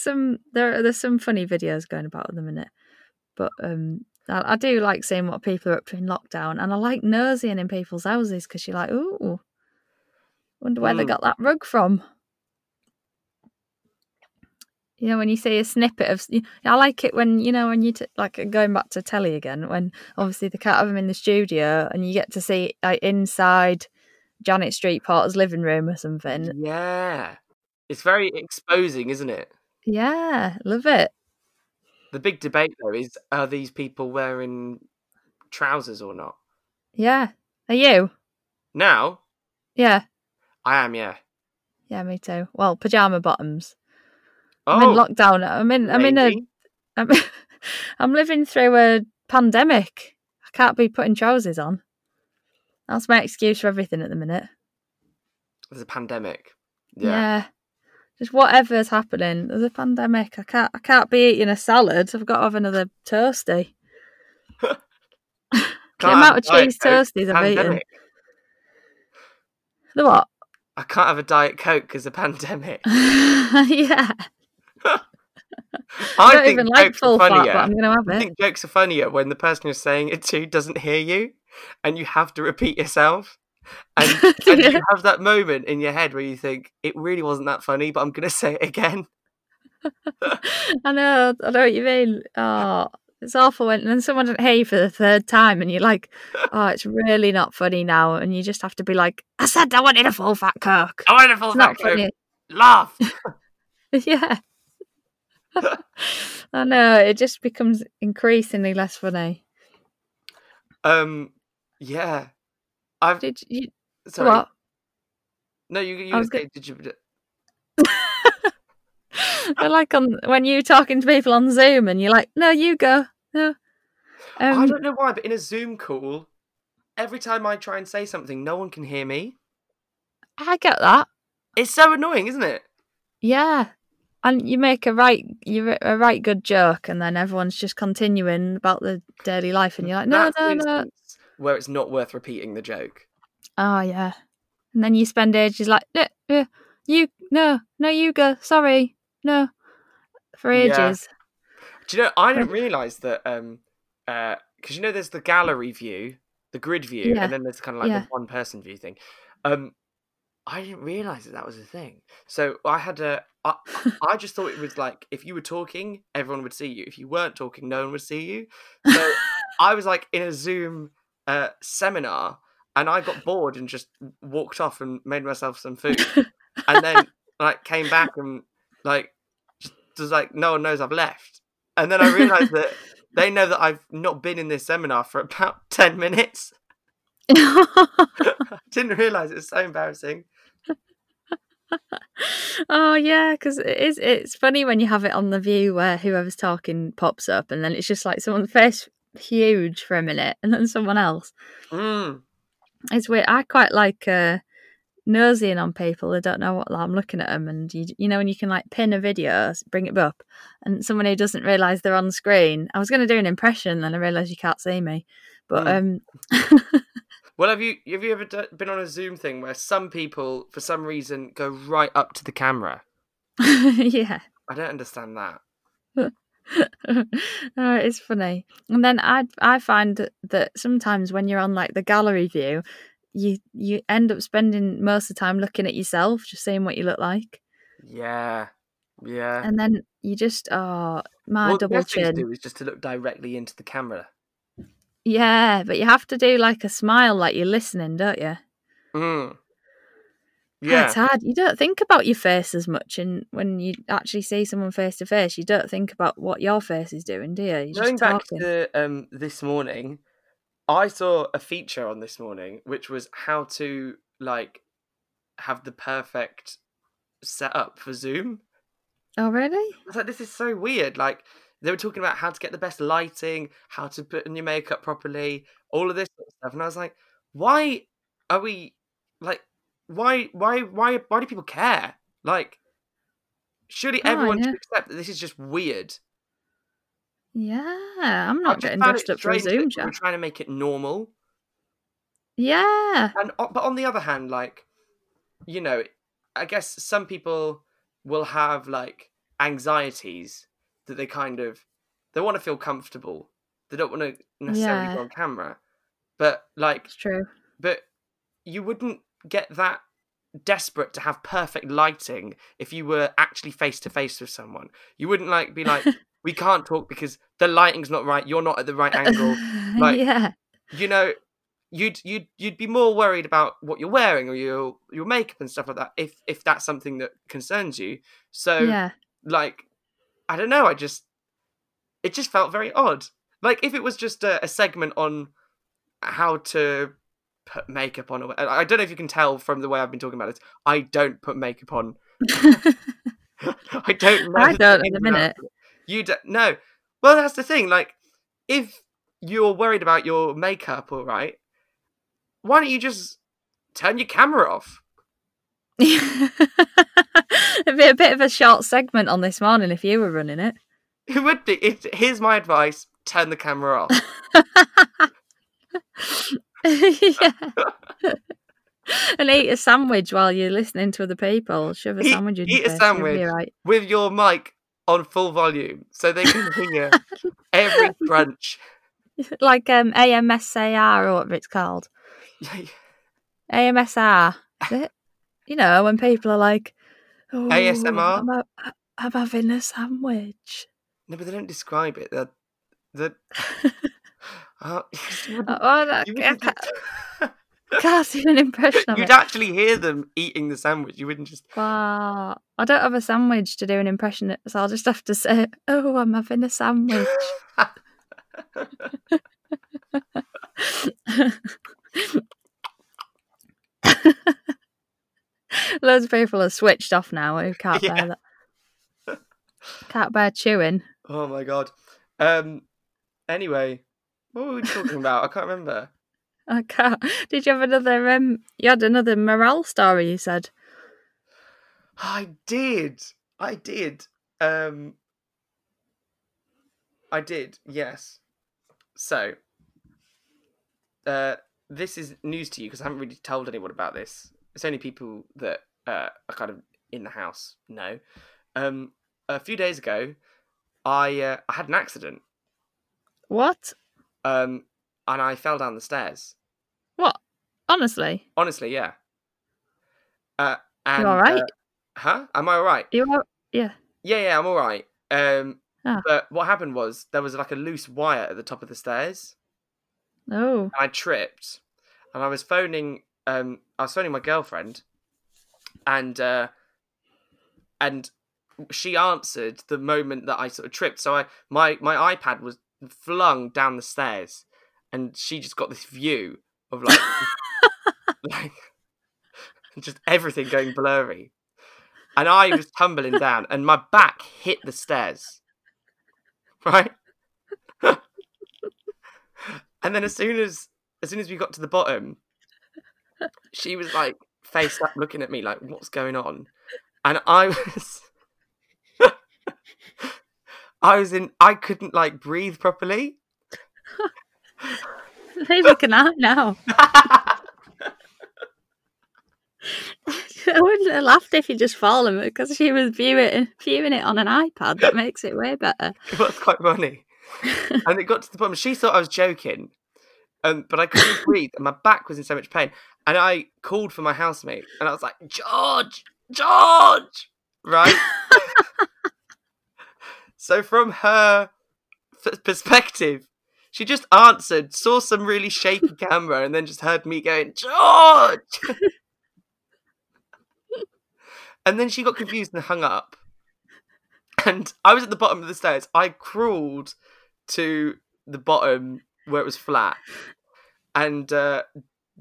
some there. There's some funny videos going about at the minute, but um, I, I do like seeing what people are up to in lockdown, and I like nosying in people's houses because you're like, ooh, wonder where they Hmm. got that rug from. You know, when you see a snippet of, I like it when you know when you t- like going back to telly again. When obviously they can't have them in the studio, and you get to see like inside Janet Street Porter's living room or something. Yeah. It's very exposing, isn't it? Yeah, love it. The big debate though is are these people wearing trousers or not? Yeah, are you? Now, Yeah, I am, yeah. yeah, me too. Well, pajama bottoms. Oh, I'm in oh. lockdown. I'm in. I'm in a. I'm, I'm living through a pandemic. I can't be putting trousers on. That's my excuse for everything at the minute. There's a pandemic. Yeah. Yeah. Just whatever's happening. There's a pandemic. I can't. I can't be eating a salad. I've got to have another toasty. The amount of cheese toasties I've eaten. The what? I can't have a Diet Coke because of pandemic. yeah. I, don't even like full fat, but I'm going to have I think jokes are funnier when the person you're saying it to doesn't hear you and you have to repeat yourself. And, and Yeah. you have that moment in your head where you think, it really wasn't that funny, but I'm going to say it again. I know, I know what you mean. Oh, it's awful when then someone doesn't hear you for the third time and you're like, oh, it's really not funny now. And you just have to be like, I said I wanted a full fat coke. I want a full It's fat Coke. funny. Laugh. yeah. I know, it just becomes increasingly less funny. Um, yeah. I've Did you, sorry. what? No, you. you I was saying, did you? I like on when you're talking to people on Zoom and you're like, no, you go. No. I Um, don't know why, but in a Zoom call, every time I try and say something, no one can hear me. I get that. It's so annoying, isn't it? Yeah. And you make a right you a right good joke and then everyone's just continuing about the daily life and you're like, No, That's no, no. Where it's not worth repeating the joke. Oh yeah. And then you spend ages like, no, no, you no, no, you go, sorry, no. For Yeah. ages. Do you know? I didn't realise that. Um, uh because you know, there's the gallery view, the grid view, Yeah. and then there's kind of like Yeah. the one person view thing. Um, I didn't realise that that was a thing. So I had a. I, I just thought it was like if you were talking, everyone would see you. If you weren't talking, no one would see you. So I was like in a Zoom uh, seminar, and I got bored and just walked off and made myself some food, and then like came back and like just, just like no one knows I've left, and then I realised that they know that I've not been in this seminar for about ten minutes. I didn't realise it was so embarrassing. oh yeah, because it is. It's funny when you have it on the view where whoever's talking pops up, and then it's just like someone's face huge for a minute, and then someone else. Mm. It's weird. I quite like uh, nosing on people. I don't know what I'm looking at them, and you you know when you can like pin a video, bring it up, and someone who doesn't realise they're on screen. I was going to do an impression, then I realised you can't see me. But Mm. um, Well, have you have you ever d- been on a Zoom thing where some people, for some reason, go right up to the camera? yeah. I don't understand that. oh, it's funny. And then I I find that, sometimes when you're on like the gallery view, you you end up spending most of the time looking at yourself, just seeing what you look like, Yeah, yeah. and then you just oh my the double thing to chin. do is just to look directly into the camera. Yeah, but you have to do like a smile, like you're listening, don't you? Mm. Yeah. It's hard. You don't think about your face as much, and when you actually see someone face to face, you don't think about what your face is doing, do you? You're Going just back to um, this morning, I saw a feature on this morning, which was how to like have the perfect setup for Zoom. Oh, really? I was like, this is so weird. Like they were talking about how to get the best lighting, how to put on your makeup properly, all of this sort of stuff, and I was like, why are we like, why, why, why, why do people care? Like, surely Oh, everyone yeah. should accept that this is just weird. Yeah, I'm not getting dressed up for a Zoom people were chat. trying to make it normal. Yeah, and but on the other hand like you know i guess some people will have like anxieties that they kind of they want to feel comfortable. They don't want to necessarily Yeah. go on camera. But like it's true. but you wouldn't get that desperate to have perfect lighting if you were actually face to face with someone. You wouldn't like be like we can't talk because the lighting's not right. You're not at the right angle. Like- yeah, you know, you'd you'd you'd be more worried about what you're wearing or your your makeup and stuff like that if if that's something that concerns you. So yeah, like, I don't know. I just it just felt very odd. Like if it was just a, a segment on how to put makeup on. Or, I don't know if you can tell from the way I've been talking about it. I don't put makeup on. I don't. I don't at ins the minute. outs of it. You don't. No. Well, that's the thing. Like, if you're worried about your makeup, all right, why don't you just turn your camera off? It'd be a bit of a short segment on this morning if you were running it. It would be. It, here's my advice: turn the camera off. yeah. and eat a sandwich while you're listening to other people. Shove a Eat- sandwich in eat a face, you'll be sandwich. right. with your mic on full volume so they can hear every crunch. Like um, AMSAR or whatever it's called. AMSR. Is it? You know, when people are like, oh, ASMR? I'm, ha- I'm having a sandwich. no, but they don't describe it. They're, they're, uh, Oh, I, wouldn't- you I wouldn't can't, an impression of You'd it. actually hear them eating the sandwich. You wouldn't just. Wow. I don't have a sandwich to do an impression, so I'll just have to say, oh, I'm having a sandwich. Loads of people are switched off now who can't Yeah. bear that. Can't bear chewing. oh my god. Um. Anyway, what were we talking about? I can't remember. I can't. Did you have another? Um, you had another morale story. You said. I did. I did. Um. I did. Yes. So. Uh, this is news to you because I haven't really told anyone about this. It's only people that uh, are kind of in the house know. Um, a few days ago, I uh, I had an accident. What? Um, and I fell down the stairs. What? Honestly, Honestly, yeah. Uh, and, you all right? uh, huh? Am I all right? you all... Yeah. Yeah, yeah, I'm all right. Um, Ah. but what happened was there was like a loose wire at the top of the stairs, Oh. and I tripped, and I was phoning. Um, I was phoning my girlfriend, and uh, and she answered the moment that I sort of tripped. So I my my iPad was flung down the stairs, and she just got this view of like like just everything going blurry. And I was tumbling down, and my back hit the stairs. Right, and then as soon as as soon as we got to the bottom, she was like face up, looking at me like, "What's going on?" And I was, I was in, I couldn't like breathe properly. They looking out now. I wouldn't have laughed if you just fallen because she was viewing viewing it on an iPad. That makes it way better. It was quite funny. and it got to the point She thought I was joking, um, but I couldn't breathe, and my back was in so much pain. And I called for my housemate, and I was like, "George, George!" Right. so from her f- perspective, she just answered, saw some really shaky camera, and then just heard me going, "George!" and then she got confused and hung up. And I was at the bottom of the stairs. I crawled to the bottom where it was flat, and uh,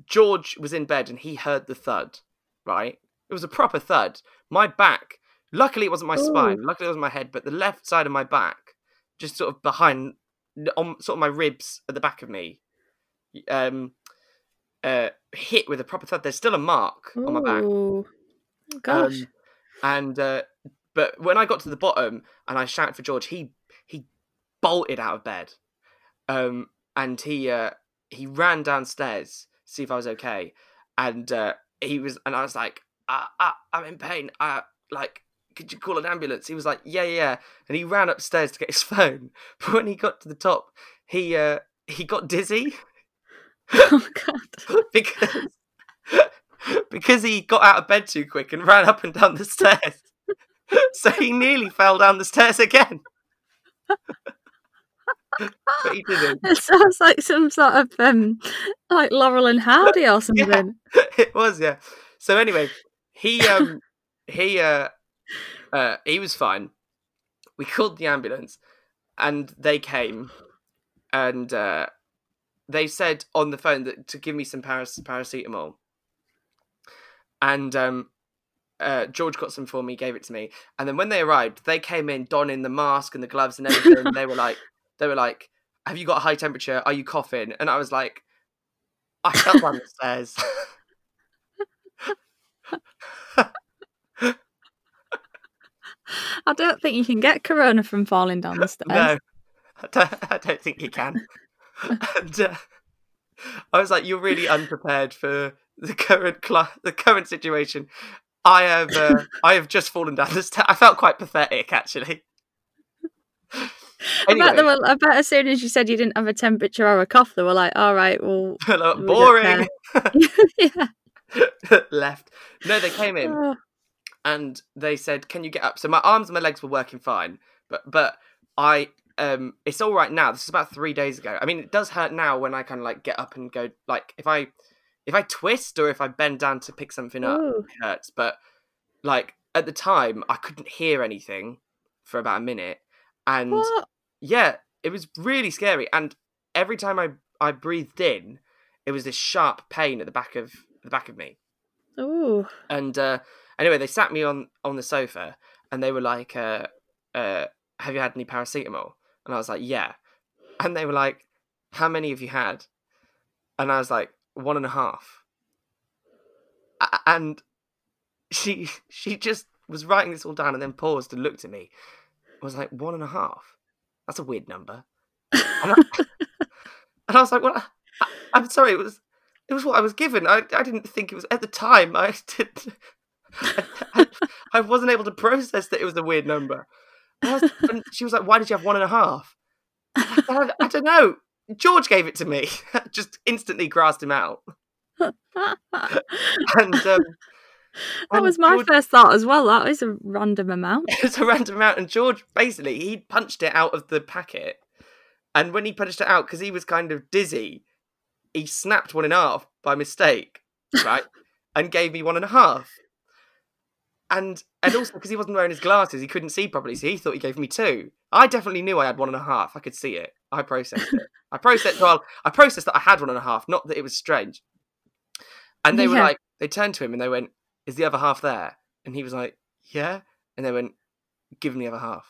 George was in bed and he heard the thud. Right, it was a proper thud. My back. Luckily, it wasn't my Ooh. spine. Luckily, it wasn't my head, but the left side of my back, just sort of behind, on sort of my ribs at the back of me, um, uh, hit with a proper thud. There's still a mark on my back. Gosh. Um, and uh, but when I got to the bottom and I shouted for George, he he bolted out of bed, um, and he uh, he ran downstairs see if I was okay, and uh, he was, and I was like, uh, uh, I'm in pain. Uh, like, could you call an ambulance? He was like, yeah, yeah, and he ran upstairs to get his phone. But when he got to the top, he uh, he got dizzy oh god. because because he got out of bed too quick and ran up and down the stairs. so he nearly fell down the stairs again. But he didn't. It sounds like some sort of um, like Laurel and Hardy or something. it was, yeah. So anyway, he um he uh uh he was fine. We called the ambulance and they came and uh they said on the phone that to give me some paras- paracetamol. And um uh, George got some for me, gave it to me, and then when they arrived, they came in donning the mask and the gloves and everything. and they were like, they were like, "Have you got a high temperature? Are you coughing?" And I was like, "I fell down the stairs." I don't think you can get corona from falling down the stairs. no, I don't, I don't think you can. and uh, I was like, "You're really unprepared for the current cl- the current situation." I have uh, I have just fallen down the stairs. I felt quite pathetic, actually. I, bet were, I bet as soon as you said you didn't have a temperature or a cough, they were like, all right, well, like, we boring. yeah. Left. No, they came in Oh, and they said, "Can you get up?" So my arms and my legs were working fine, but but I um, it's all right now. This is about three days ago. I mean, it does hurt now when I kind of like get up and go. Like if I if I twist or if I bend down to pick something up, ooh. it hurts. But like at the time, I couldn't hear anything for about a minute, and What? yeah, it was really scary. And every time I I breathed in, it was this sharp pain at the back of the back of me. Ooh. And uh, anyway, they sat me on on the sofa and they were like, uh, uh, "Have you had any paracetamol?" And I was like, "Yeah." And they were like, "How many have you had?" And I was like, "One and a half." A- And she she just was writing this all down and then paused and looked at me. Was like, "One and a half? That's a weird number." And I, and I was like, "Well, I, I'm sorry. It was it was what I was given. I I didn't think it was at the time. I did. I, I, I wasn't able to process that it was a weird number. And, was, and she was like, "Why did you have one and a half?" I, I, I don't know. George gave it to me. Just instantly grassed him out. And um, and was my George- first thought as well. That was a random amount. it was a random amount. And George basically he punched it out of the packet, and when he punched it out, because he was kind of dizzy, he snapped one in half by mistake, right, and gave me one and a half. And and also because he wasn't wearing his glasses, he couldn't see properly, so he thought he gave me two. I definitely knew I had one and a half. I could see it. I processed it. I processed well. I processed that I had one and a half, not that it was strange. And they were like, they turned to him and they went, "Is the other half there?" And he was like, "Yeah." And they went, "Give him the other half."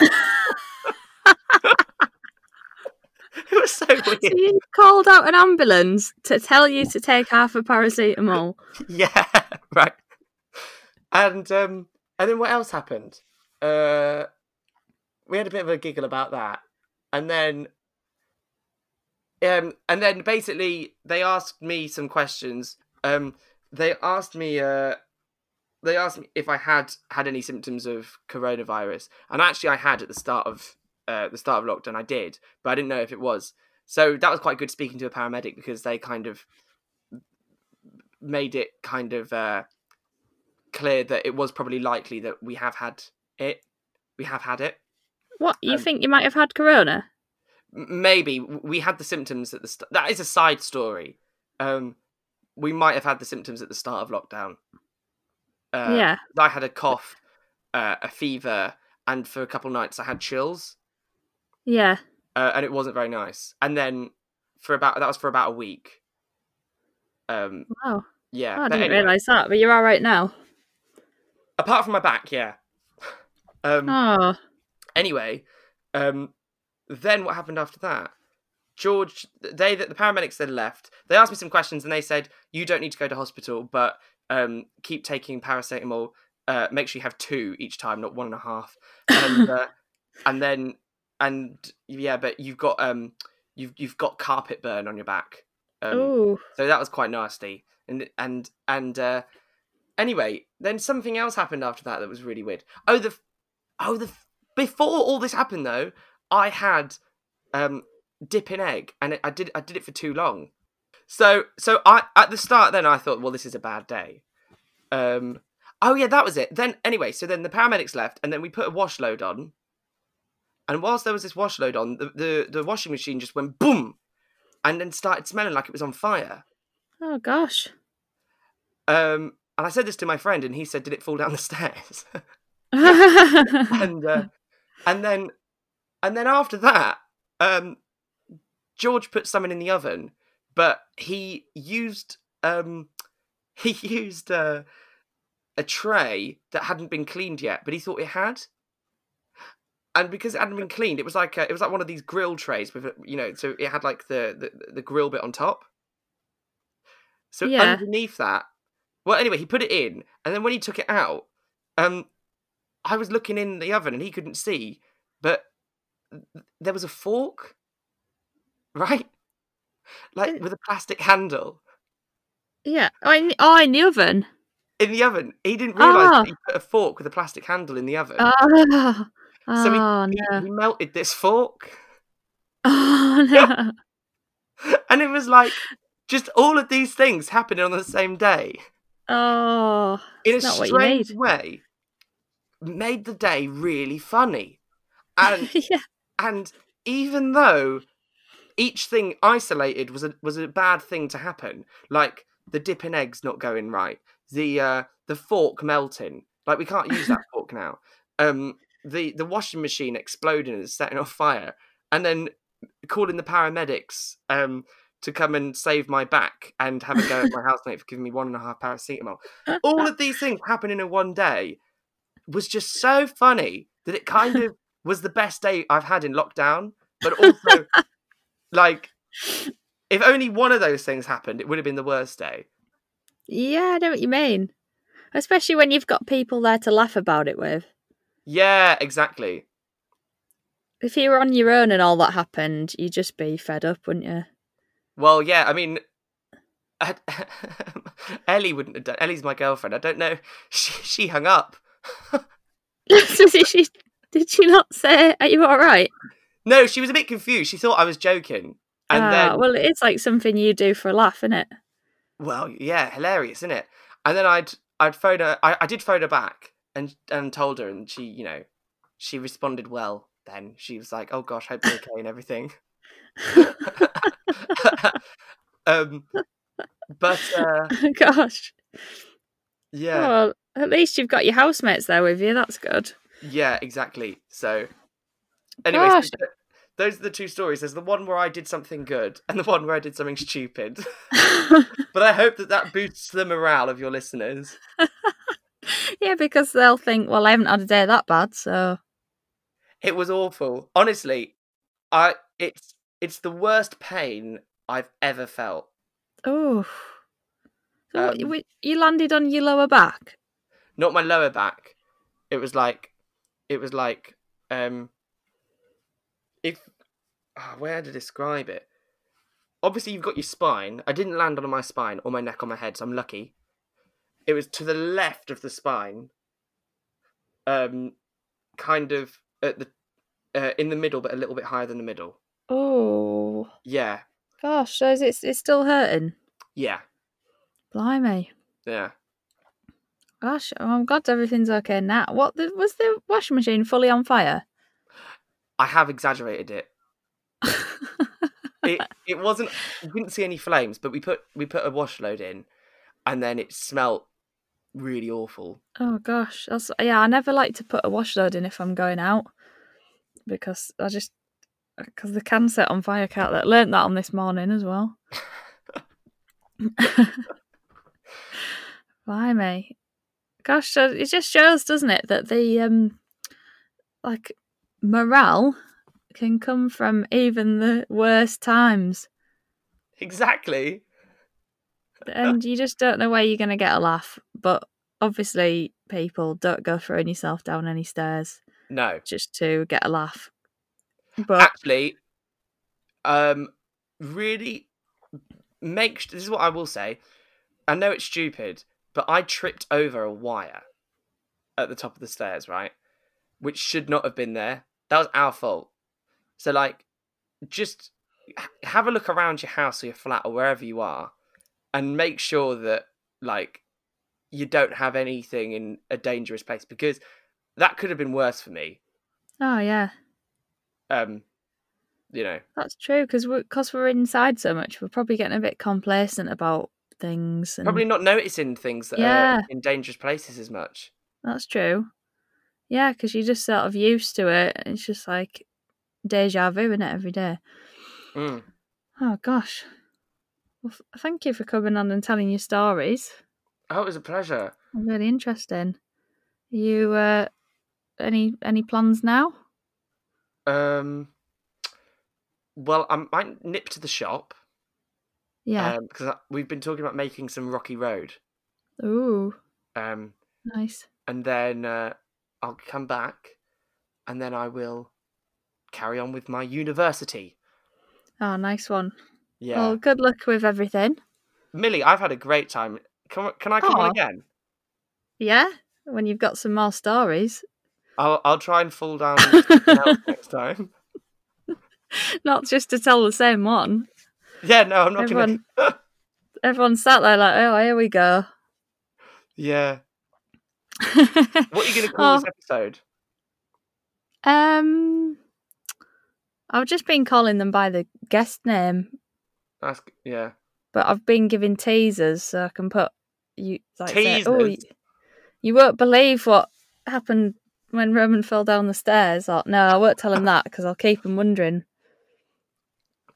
it was so So weird. you called out an ambulance to tell you to take half a paracetamol. Yeah, right. And um, and then what else happened? Uh, we had a bit of a giggle about that, and then um, and then basically they asked me some questions. Um, they asked me uh, they asked me if I had had any symptoms of coronavirus, and actually I had at the start of uh, the start of lockdown. I did, but I didn't know if it was. So that was quite good speaking to a paramedic because they kind of made it kind of uh, clear that it was probably likely that we have had it. We have had it. What, you Um, think you might have had corona? Maybe we had the symptoms at the start. That is a side story. Um, we might have had the symptoms at the start of lockdown. Uh, yeah. I had a cough, uh, a fever, and for a couple nights I had chills, Yeah. uh, and it wasn't very nice. And then for about that was for about a week. Um, Wow. yeah, Oh, I didn't anyway, realise that, but you're all right now. apart from my back, yeah. um, Oh. anyway, um, then what happened after that? George, they the paramedics then left. They asked me some questions and they said you don't need to go to hospital, but um, keep taking paracetamol. Uh, make sure you have two each time, not one and a half. And uh, and then and yeah, but you've got um you've you've got carpet burn on your back. Um, so that was quite nasty. And and and uh, anyway, then something else happened after that that was really weird. Oh the oh the before all this happened though, I had um dip in egg and it, I did I did it for too long. So so I at the start then I thought well this is a bad day. Um oh yeah that was it. Then anyway, so then the paramedics left and then we put a wash load on. And whilst there was this wash load on, the, the, the washing machine just went boom and then started smelling like it was on fire. Oh, gosh. Um, and I said this to my friend, and he said, "Did it fall down the stairs?" and uh, and then and then after that, um, George put something in the oven, but he used um, he used uh, a tray that hadn't been cleaned yet, but he thought it had. And because it hadn't been cleaned, it was like a, it was like one of these grill trays with you know, so it had like the the, the grill bit on top. So Yeah. underneath that, well, anyway, he put it in, and then when he took it out, um, I was looking in the oven and he couldn't see, but there was a fork, right? Like with a plastic handle yeah. Oh in, oh, in the oven. in the oven. He didn't realise Ah. that he put a fork with a plastic handle in the oven. Oh, So he- oh He- he melted this fork. Oh, no. And it was like just all of these things happening on the same day Oh, in a strange way made the day really funny. And yeah. and even though each thing isolated was a was a bad thing to happen, like the dip in eggs not going right, the uh, the fork melting, like we can't use that fork now. Um, the the washing machine exploding and setting off fire, and then calling the paramedics um, to come and save my back and have a go at my housemate for giving me one and a half paracetamol. All of these things happening in one day was just so funny that it kind of was the best day I've had in lockdown, but also like if only one of those things happened, it would have been the worst day. Yeah, I know what you mean. Especially when you've got people there to laugh about it with. Yeah, exactly. If you were on your own and all that happened, you'd just be fed up, wouldn't you? Well, yeah, I mean, I, Ellie wouldn't have done. Ellie's my girlfriend. I don't know. She she hung up. so did she, did she not say, Are you alright? No, she was a bit confused. She thought I was joking, and Ah, then well, it's like something you do for a laugh, isn't it? Well, yeah, hilarious, isn't it? And then I'd I'd phone her. I, I did phone her back and and told her, and she, you know, she responded well. Then she was like, "Oh gosh, hope you're okay and everything." Um, but uh, Gosh. yeah, Well, at least you've got your housemates there with you. That's good. yeah, exactly. So, th- those are the two stories. There's the one where I did something good, and the one where I did something stupid. but I hope that that boosts the morale of your listeners. yeah, because they'll think, well, I haven't had a day that bad, so. It was awful. Honestly, I it's it's the worst pain I've ever felt. Oh. So Um, you landed on your lower back? Not my lower back. It was like it was like um if oh, where to describe it? Obviously you've got your spine. I didn't land on my spine or my neck on my head, so I'm lucky. It was to the left of the spine. Um kind of at the uh, in the middle but a little bit higher than the middle. Oh. Yeah. Gosh, so is it, it's still hurting? Yeah. Blimey. Yeah. Gosh, oh, I'm glad everything's okay now. What the, was the washing machine fully on fire? I have exaggerated it. It it wasn't. We didn't see any flames, but we put we put a wash load in, and then it smelt really awful. oh gosh, that's yeah. I never like to put a wash load in if I'm going out because I just because the can set on fire. cat that learnt that on this morning as well. Blimey, gosh, it just shows, doesn't it, that the um like morale can come from even the worst times. Exactly. and you just don't know where you're going to get a laugh. But obviously, people don't go throwing yourself down any stairs No, just to get a laugh. But actually, um, really make. This is what I will say. I know it's stupid, but I tripped over a wire at the top of the stairs, right? Which should not have been there. That was our fault. So, like, just have a look around your house or your flat or wherever you are, and make sure that, like, you don't have anything in a dangerous place because that could have been worse for me. oh yeah, Um, you know, that's true because we're, cause we're inside so much, we're probably getting a bit complacent about things. And probably not noticing things that Yeah. are in dangerous places as much. that's true. Yeah, because you're just sort of used to it. It's just like deja vu in it every day. Mm. Oh gosh. Well, f- thank you for coming on and telling your stories. Oh, it was a pleasure. Really interesting. You uh any any plans now? Um, well, I might nip to the shop Yeah. um, because I- we've been talking about making some rocky road. Ooh, Um, nice. and then uh, I'll come back, and then I will carry on with my university. Oh, nice one. Yeah, Well, good luck with everything. Millie, I've had a great time. Can, can I come on again? Yeah, when you've got some more stories. I'll I'll try and fall down next time. Not just to tell the same one. Yeah, no, I'm not Everyone- gonna. Everyone sat there like, oh, here we go. yeah. What are you gonna call Oh, this episode? Um, I've just been calling them by the guest name, That's yeah. but I've been giving teasers so I can put you like say, oh, you, you won't believe what happened when Roman fell down the stairs. Or, no, I won't tell him that because I'll keep him wondering.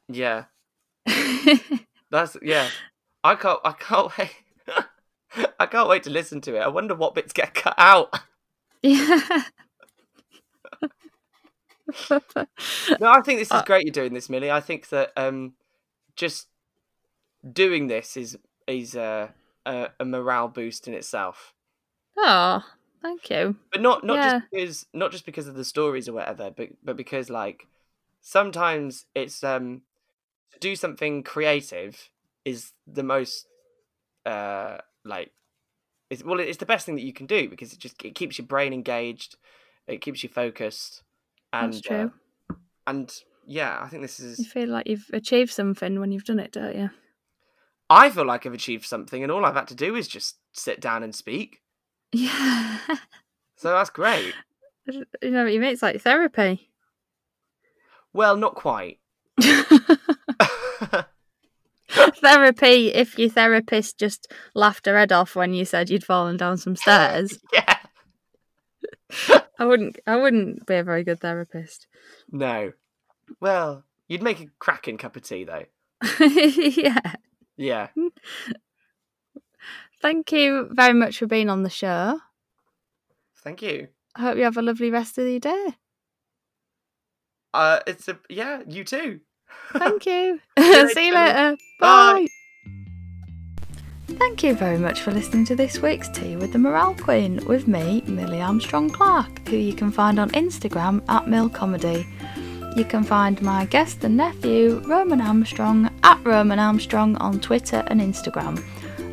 Yeah. That's yeah. I can't. I can't wait. I can't wait to listen to it. I wonder what bits get cut out. yeah. No, I think this is Uh, great. You're doing this, Millie. I think that um, just doing this is is uh, a, a morale boost in itself. oh, thank you. But not not Yeah. just because not just because of the stories or whatever, but but because like sometimes it's um to do something creative is the most uh like it's well it's the best thing that you can do because it just it keeps your brain engaged, it keeps you focused, and That's true. uh, and yeah, I think this is You feel like you've achieved something when you've done it, don't you? I feel like I've achieved something, and all I've had to do is just sit down and speak. Yeah. So that's great. you know what you mean? It's like therapy. Well, not quite. therapy if your therapist just laughed her head off when you said you'd fallen down some stairs. yeah. I wouldn't. I wouldn't be a very good therapist. No. Well, you'd make a cracking cup of tea, though. yeah. Yeah. Thank you very much for being on the show. Thank you. I hope you have a lovely rest of your day. Uh, it's a yeah. You too. Thank you. See you later. later. Bye. Bye. Thank you very much for listening to this week's Tea with the Morale Queen with me, Millie Armstrong Clark, who you can find on Instagram at Mill Comedy. You can find my guest and nephew, Roman Armstrong, at Roman Armstrong on Twitter and Instagram.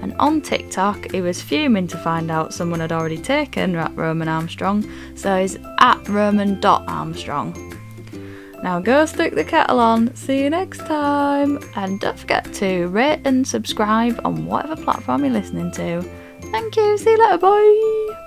And on TikTok, he was fuming to find out someone had already taken at Roman Armstrong, so he's at Roman.armstrong. Now go stick the kettle on. See you next time. And don't forget to rate and subscribe on whatever platform you're listening to. Thank you. See you later. Bye.